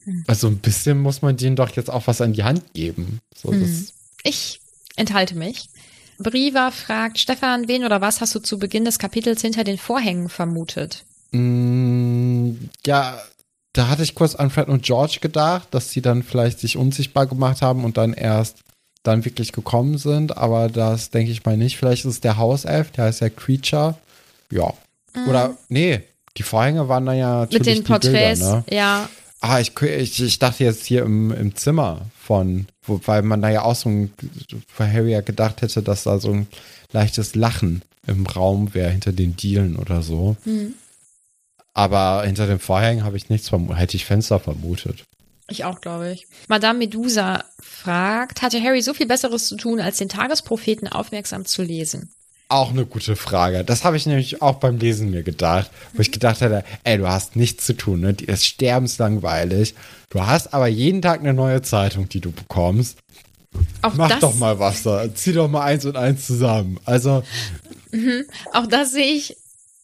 hm. also ein bisschen muss man denen doch jetzt auch was an die Hand geben. So, hm. ich enthalte mich. Briva fragt, Stefan, wen oder was hast du zu Beginn des Kapitels hinter den Vorhängen vermutet? Mm, ja, da hatte ich kurz an Fred und George gedacht, dass sie dann vielleicht sich unsichtbar gemacht haben und dann erst dann wirklich gekommen sind, aber das denke ich mal nicht. Vielleicht ist es der Hauself, der heißt ja Creature. Ja. Mhm. Oder, nee, die Vorhänge waren dann ja Mit den Porträts, Bilder, ne? ja. Ah, ich, ich, ich dachte jetzt hier im, im Zimmer von, wo, weil man da ja auch so ein, für Harry ja gedacht hätte, dass da so ein leichtes Lachen im Raum wäre hinter den Dielen oder so. Mhm. Aber hinter dem Vorhang habe ich nichts vermutet, hätte ich Fenster vermutet. Ich auch, glaube ich. Madame Medusa fragt, hatte Harry so viel Besseres zu tun, als den Tagespropheten aufmerksam zu lesen? Auch eine gute Frage. Das habe ich nämlich auch beim Lesen mir gedacht, wo ich gedacht hatte, ey, du hast nichts zu tun, ne? Die ist sterbenslangweilig. Du hast aber jeden Tag eine neue Zeitung, die du bekommst. Auch Mach doch mal was da. Zieh doch mal eins und eins zusammen. Also. Mhm. Auch das sehe ich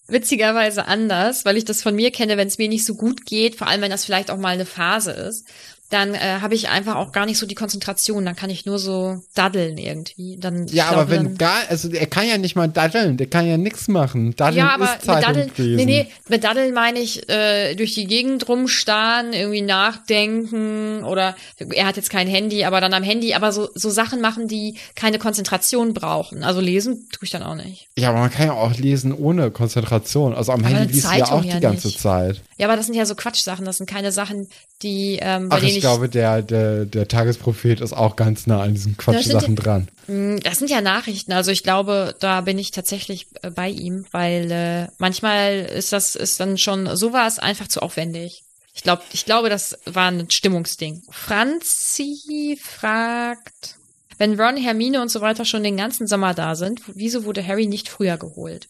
witzigerweise anders, weil ich das von mir kenne, wenn es mir nicht so gut geht, vor allem wenn das vielleicht auch mal eine Phase ist, dann äh, habe ich einfach auch gar nicht so die Konzentration. Dann kann ich nur so daddeln irgendwie. Dann, ja, aber wenn dann, gar, also er kann ja nicht mal daddeln, der kann ja nichts machen. Daddeln ja, aber ist mit Daddeln, nee, nee, mit Daddeln meine ich äh, durch die Gegend rumstarren, irgendwie nachdenken oder er hat jetzt kein Handy, aber dann am Handy, aber so, so Sachen machen, die keine Konzentration brauchen. Also lesen tue ich dann auch nicht. Ja, aber man kann ja auch lesen ohne Konzentration. Also am aber Handy liest du ja auch die ganze nicht. Zeit. Ja, aber das sind ja so Quatschsachen, das sind keine Sachen, die ähm, bei Ach, denen ich glaube, der, der, der Tagesprophet ist auch ganz nah an diesen Quatschsachen dran. Mm, das sind ja Nachrichten. Also ich glaube, da bin ich tatsächlich äh, bei ihm, weil äh, manchmal ist das ist dann schon sowas einfach zu aufwendig. Ich glaube, ich glaube, das war ein Stimmungsding. Franzi fragt, wenn Ron, Hermine und so weiter schon den ganzen Sommer da sind, wieso wurde Harry nicht früher geholt?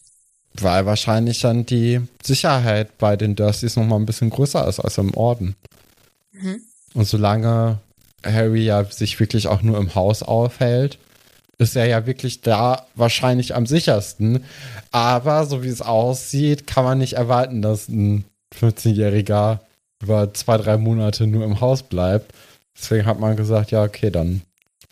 Weil wahrscheinlich dann die Sicherheit bei den Dursleys noch mal ein bisschen größer ist als im Orden. Mhm. Und solange Harry ja sich wirklich auch nur im Haus aufhält, ist er ja wirklich da wahrscheinlich am sichersten. Aber so wie es aussieht, kann man nicht erwarten, dass ein 15-Jähriger über zwei, drei Monate nur im Haus bleibt. Deswegen hat man gesagt, ja, okay, dann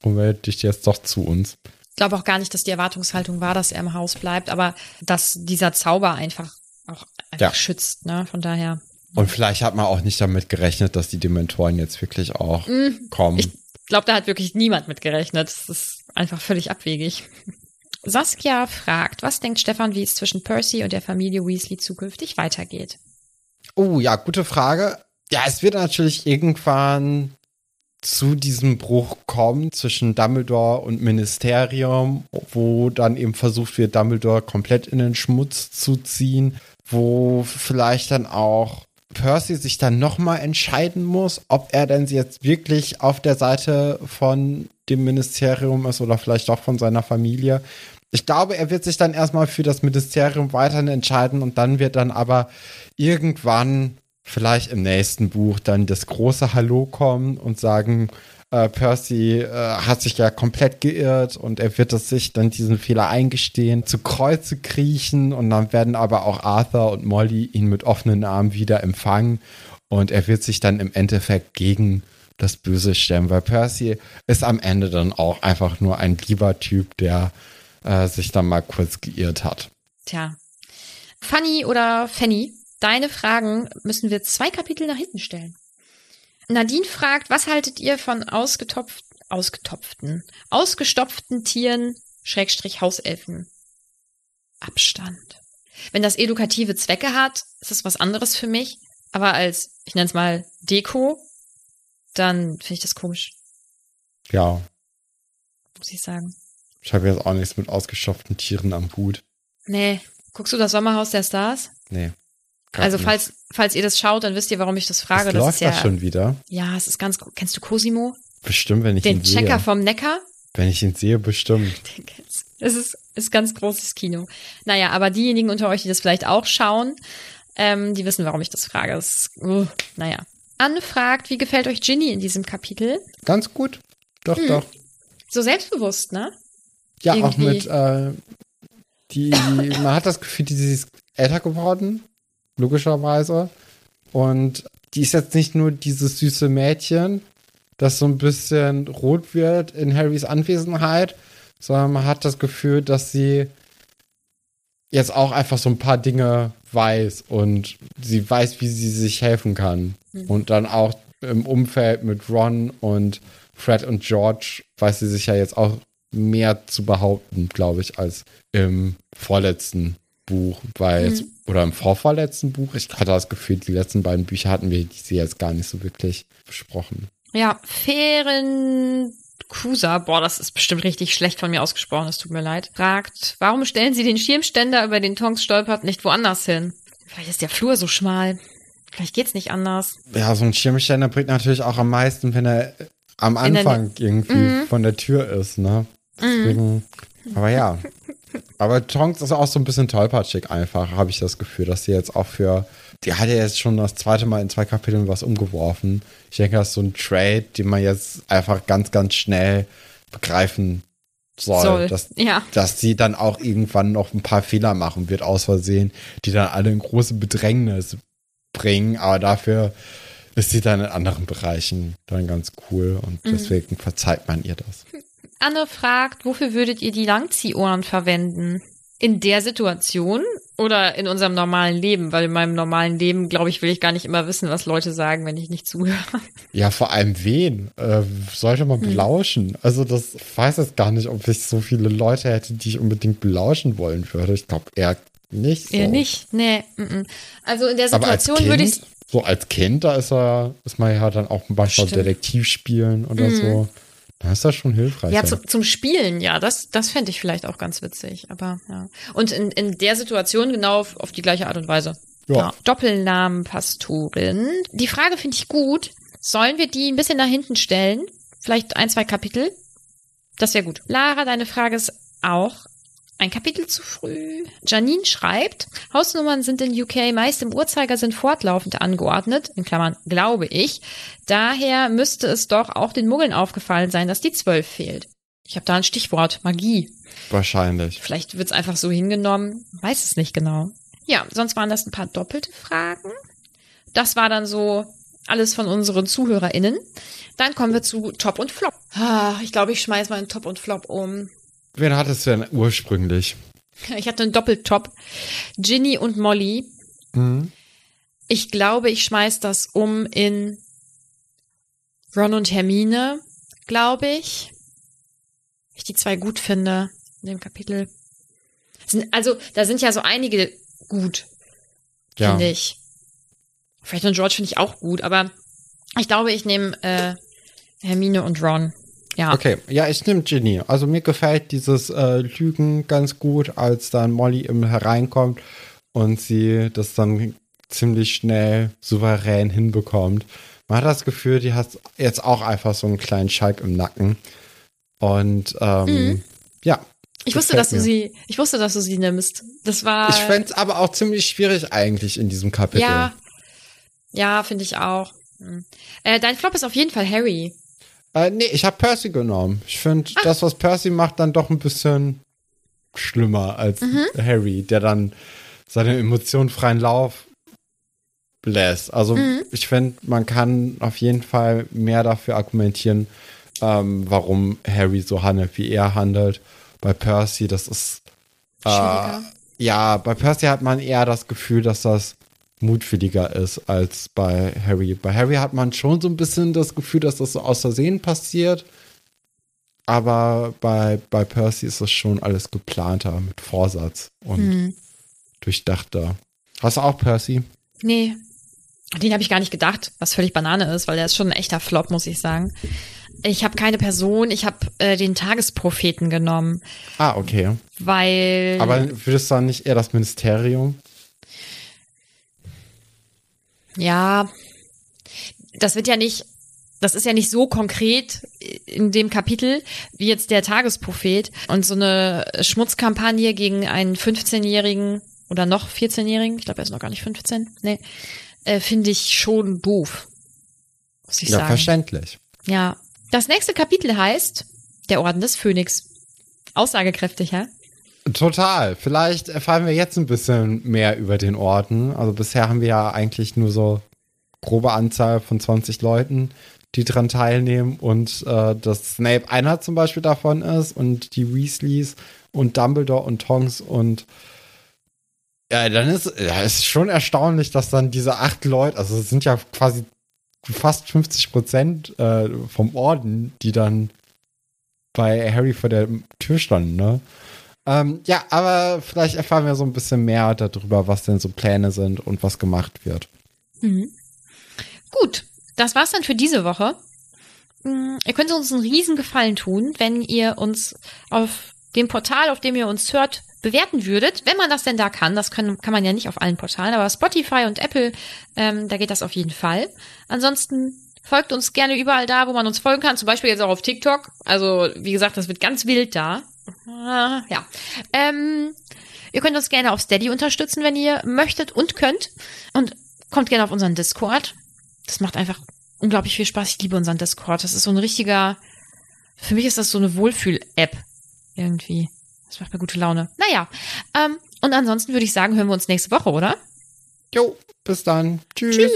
wir dich jetzt doch zu uns. Ich glaube auch gar nicht, dass die Erwartungshaltung war, dass er im Haus bleibt, aber dass dieser Zauber einfach auch einfach ja. schützt, ne? Von daher. Und vielleicht hat man auch nicht damit gerechnet, dass die Dementoren jetzt wirklich auch mm, kommen. Ich glaube, da hat wirklich niemand mit gerechnet. Das ist einfach völlig abwegig. Saskia fragt, was denkt Stefan, wie es zwischen Percy und der Familie Weasley zukünftig weitergeht? Oh ja, gute Frage. Ja, es wird natürlich irgendwann zu diesem Bruch kommen zwischen Dumbledore und Ministerium, wo dann eben versucht wird, Dumbledore komplett in den Schmutz zu ziehen, wo vielleicht dann auch Percy sich dann nochmal entscheiden muss, ob er denn jetzt wirklich auf der Seite von dem Ministerium ist oder vielleicht doch von seiner Familie. Ich glaube, er wird sich dann erstmal für das Ministerium weiterhin entscheiden und dann wird dann aber irgendwann, vielleicht im nächsten Buch, dann das große Hallo kommen und sagen, äh, Percy äh, hat sich ja komplett geirrt und er wird es sich dann diesen Fehler eingestehen, zu Kreuze kriechen und dann werden aber auch Arthur und Molly ihn mit offenen Armen wieder empfangen und er wird sich dann im Endeffekt gegen das Böse stellen, weil Percy ist am Ende dann auch einfach nur ein lieber Typ, der äh, sich dann mal kurz geirrt hat. Tja. Fanny oder Fanny, deine Fragen müssen wir zwei Kapitel nach hinten stellen. Nadine fragt, was haltet ihr von ausgetopft, ausgetopften, ausgestopften Tieren, Schrägstrich Hauselfen? Abstand. Wenn das edukative Zwecke hat, ist das was anderes für mich. Aber als, ich nenne es mal Deko, dann finde ich das komisch. Ja. Muss ich sagen. Ich habe jetzt auch nichts mit ausgestopften Tieren am Hut. Nee. Guckst du das Sommerhaus der Stars? Nee. Also falls, falls ihr das schaut, dann wisst ihr, warum ich das frage. Das, das läuft ist ja, das schon wieder. Ja, es ist ganz. Kennst du Cosimo? Bestimmt, wenn ich Den ihn Checker sehe. vom Neckar? Wenn ich ihn sehe, bestimmt. Den kennst du. Es ist, ist ganz großes Kino. Naja, aber diejenigen unter euch, die das vielleicht auch schauen, ähm, die wissen, warum ich das frage. Das ist, uh, naja. Anne fragt, wie gefällt euch Ginny in diesem Kapitel? Ganz gut. Doch, Hm. doch. So selbstbewusst, ne? Ja, auch Irgendwie- mit, äh, die, man hat das Gefühl, die ist älter geworden, logischerweise. Und die ist jetzt nicht nur dieses süße Mädchen, das so ein bisschen rot wird in Harrys Anwesenheit, sondern man hat das Gefühl, dass sie jetzt auch einfach so ein paar Dinge weiß und sie weiß, wie sie sich helfen kann. Mhm. Und dann auch im Umfeld mit Ron und Fred und George weiß sie sich ja jetzt auch mehr zu behaupten, glaube ich, als im vorletzten Buch, weil Mhm. oder im vorvorletzten Buch. Ich hatte das Gefühl, die letzten beiden Bücher hatten wir die jetzt gar nicht so wirklich besprochen. Ja, Feren Kusa, boah, das ist bestimmt richtig schlecht von mir ausgesprochen, es tut mir leid, fragt, warum stellen Sie den Schirmständer, über den Tonks stolpert, nicht woanders hin? Vielleicht ist der Flur so schmal. Vielleicht geht's nicht anders. Ja, so ein Schirmständer bringt natürlich auch am meisten, wenn er am Anfang irgendwie Mhm. von der Tür ist, ne? Deswegen, aber ja. Aber Tonks ist auch so ein bisschen tollpatschig einfach, habe ich das Gefühl, dass sie jetzt auch für, die hat ja jetzt schon das zweite Mal in zwei Kapiteln was umgeworfen. Ich denke, das ist so ein Trade, den man jetzt einfach ganz, ganz schnell begreifen soll. Soll. Dass, Ja. dass sie dann auch irgendwann noch ein paar Fehler machen wird aus Versehen, die dann alle in große Bedrängnis bringen, aber dafür ist sie dann in anderen Bereichen dann ganz cool und Mhm. deswegen verzeiht man ihr das. Anne fragt, wofür würdet ihr die Langziehohren verwenden? In der Situation oder in unserem normalen Leben? Weil in meinem normalen Leben, glaube ich, will ich gar nicht immer wissen, was Leute sagen, wenn ich nicht zuhöre. Ja, vor allem wen? Äh, sollte Hm. man belauschen? Also das ich weiß jetzt gar nicht, ob ich so viele Leute hätte, die ich unbedingt belauschen wollen würde. Ich glaube eher nicht. So. Eher nicht? Nee. mm, mm. Also in der Situation würde ich so als Kind, da ist er, ist man ja dann auch manchmal Stimmt. Detektiv spielen oder Mhm. so. Da ist das schon hilfreich. Ja, zu, zum Spielen, ja, das, das fände ich vielleicht auch ganz witzig. Aber ja. Und in, in der Situation genau auf, auf die gleiche Art und Weise. Ja. Doppelnamenpastorin. Die Frage finde ich gut. Sollen wir die ein bisschen nach hinten stellen? Vielleicht ein, zwei Kapitel? Das wäre gut. Lara, deine Frage ist auch ein Kapitel zu früh. Janine schreibt, Hausnummern sind in UK meist im Uhrzeigersinn fortlaufend angeordnet, in Klammern glaube ich. Daher müsste es doch auch den Muggeln aufgefallen sein, dass die 12 fehlt. Ich habe da ein Stichwort, Magie. Wahrscheinlich. Vielleicht wird's einfach so hingenommen, weiß es nicht genau. Ja, sonst waren das ein paar doppelte Fragen. Das war dann so alles von unseren ZuhörerInnen. Dann kommen wir zu Top und Flop. Ah, Ich glaube, ich schmeiß mal einen Top und Flop um. Wen hattest du denn ursprünglich? Ich hatte einen Doppeltop. Ginny und Molly. Mhm. Ich glaube, ich schmeiß das um in Ron und Hermine, glaube ich. Ich die zwei gut finde in dem Kapitel. Also, da sind ja so einige gut, Ja. finde ich. Fred und George finde ich auch gut, aber ich glaube, ich nehme äh, Hermine und Ron. Ja. Okay, ja, ich nehme Ginny. Also mir gefällt dieses äh, Lügen ganz gut, als dann Molly eben hereinkommt und sie das dann ziemlich schnell souverän hinbekommt. Man hat das Gefühl, die hat jetzt auch einfach so einen kleinen Schalk im Nacken. Und ähm, mhm. ja. Ich wusste, dass du sie, ich wusste, dass du sie nimmst. Das war. Ich fände es aber auch ziemlich schwierig eigentlich in diesem Kapitel. Ja. Ja, finde ich auch. Hm. Äh, dein Flop ist auf jeden Fall Harry. Äh, nee, ich habe Percy genommen. Ich finde ah. das, was Percy macht, dann doch ein bisschen schlimmer als mhm. Harry, der dann seine Emotionen freien Lauf lässt. Also mhm. ich finde, man kann auf jeden Fall mehr dafür argumentieren, ähm, warum Harry so handelt, wie er handelt. Bei Percy, das ist äh, ja, bei Percy hat man eher das Gefühl, dass das mutwilliger ist als bei Harry. Bei Harry hat man schon so ein bisschen das Gefühl, dass das so aus Versehen passiert. Aber bei, bei Percy ist das schon alles geplanter mit Vorsatz und hm. durchdachter. Hast du auch Percy? Nee. Den habe ich gar nicht gedacht, was völlig Banane ist, weil der ist schon ein echter Flop, muss ich sagen. Ich habe keine Person, ich habe äh, den Tagespropheten genommen. Ah, okay. Weil. Aber würdest du dann nicht eher das Ministerium? Ja, das wird ja nicht, das ist ja nicht so konkret in dem Kapitel wie jetzt der Tagesprophet und so eine Schmutzkampagne gegen einen 15-jährigen oder noch 14-jährigen, ich glaube, er ist noch gar nicht 15, nee, äh, finde ich schon doof. Muss ich ja, sagen. verständlich. Ja. Das nächste Kapitel heißt Der Orden des Phönix. Aussagekräftig, ja? Total. Vielleicht erfahren wir jetzt ein bisschen mehr über den Orden. Also bisher haben wir ja eigentlich nur so grobe Anzahl von 20 Leuten, die dran teilnehmen und äh, dass Snape einer zum Beispiel davon ist und die Weasleys und Dumbledore und Tonks und ja, dann ist ja, ist schon erstaunlich, dass dann diese acht Leute, also es sind ja quasi fast 50 Prozent äh, vom Orden, die dann bei Harry vor der Tür standen, ne? Ähm, ja, aber vielleicht erfahren wir so ein bisschen mehr darüber, was denn so Pläne sind und was gemacht wird. Mhm. Gut, das war's dann für diese Woche. Mm, ihr könnt uns einen riesen Gefallen tun, wenn ihr uns auf dem Portal, auf dem ihr uns hört, bewerten würdet, wenn man das denn da kann. Das kann, kann man ja nicht auf allen Portalen, aber Spotify und Apple, ähm, da geht das auf jeden Fall. Ansonsten folgt uns gerne überall da, wo man uns folgen kann, zum Beispiel jetzt auch auf TikTok. Also, wie gesagt, das wird ganz wild da. Ah, ja. Ähm, ihr könnt uns gerne auf Steady unterstützen, wenn ihr möchtet und könnt. Und kommt gerne auf unseren Discord. Das macht einfach unglaublich viel Spaß. Ich liebe unseren Discord. Das ist so ein richtiger, für mich ist das so eine Wohlfühl-App. Irgendwie. Das macht mir gute Laune. Naja. Ähm, und ansonsten würde ich sagen, hören wir uns nächste Woche, oder? Jo, bis dann. Tschüss. Tschüss.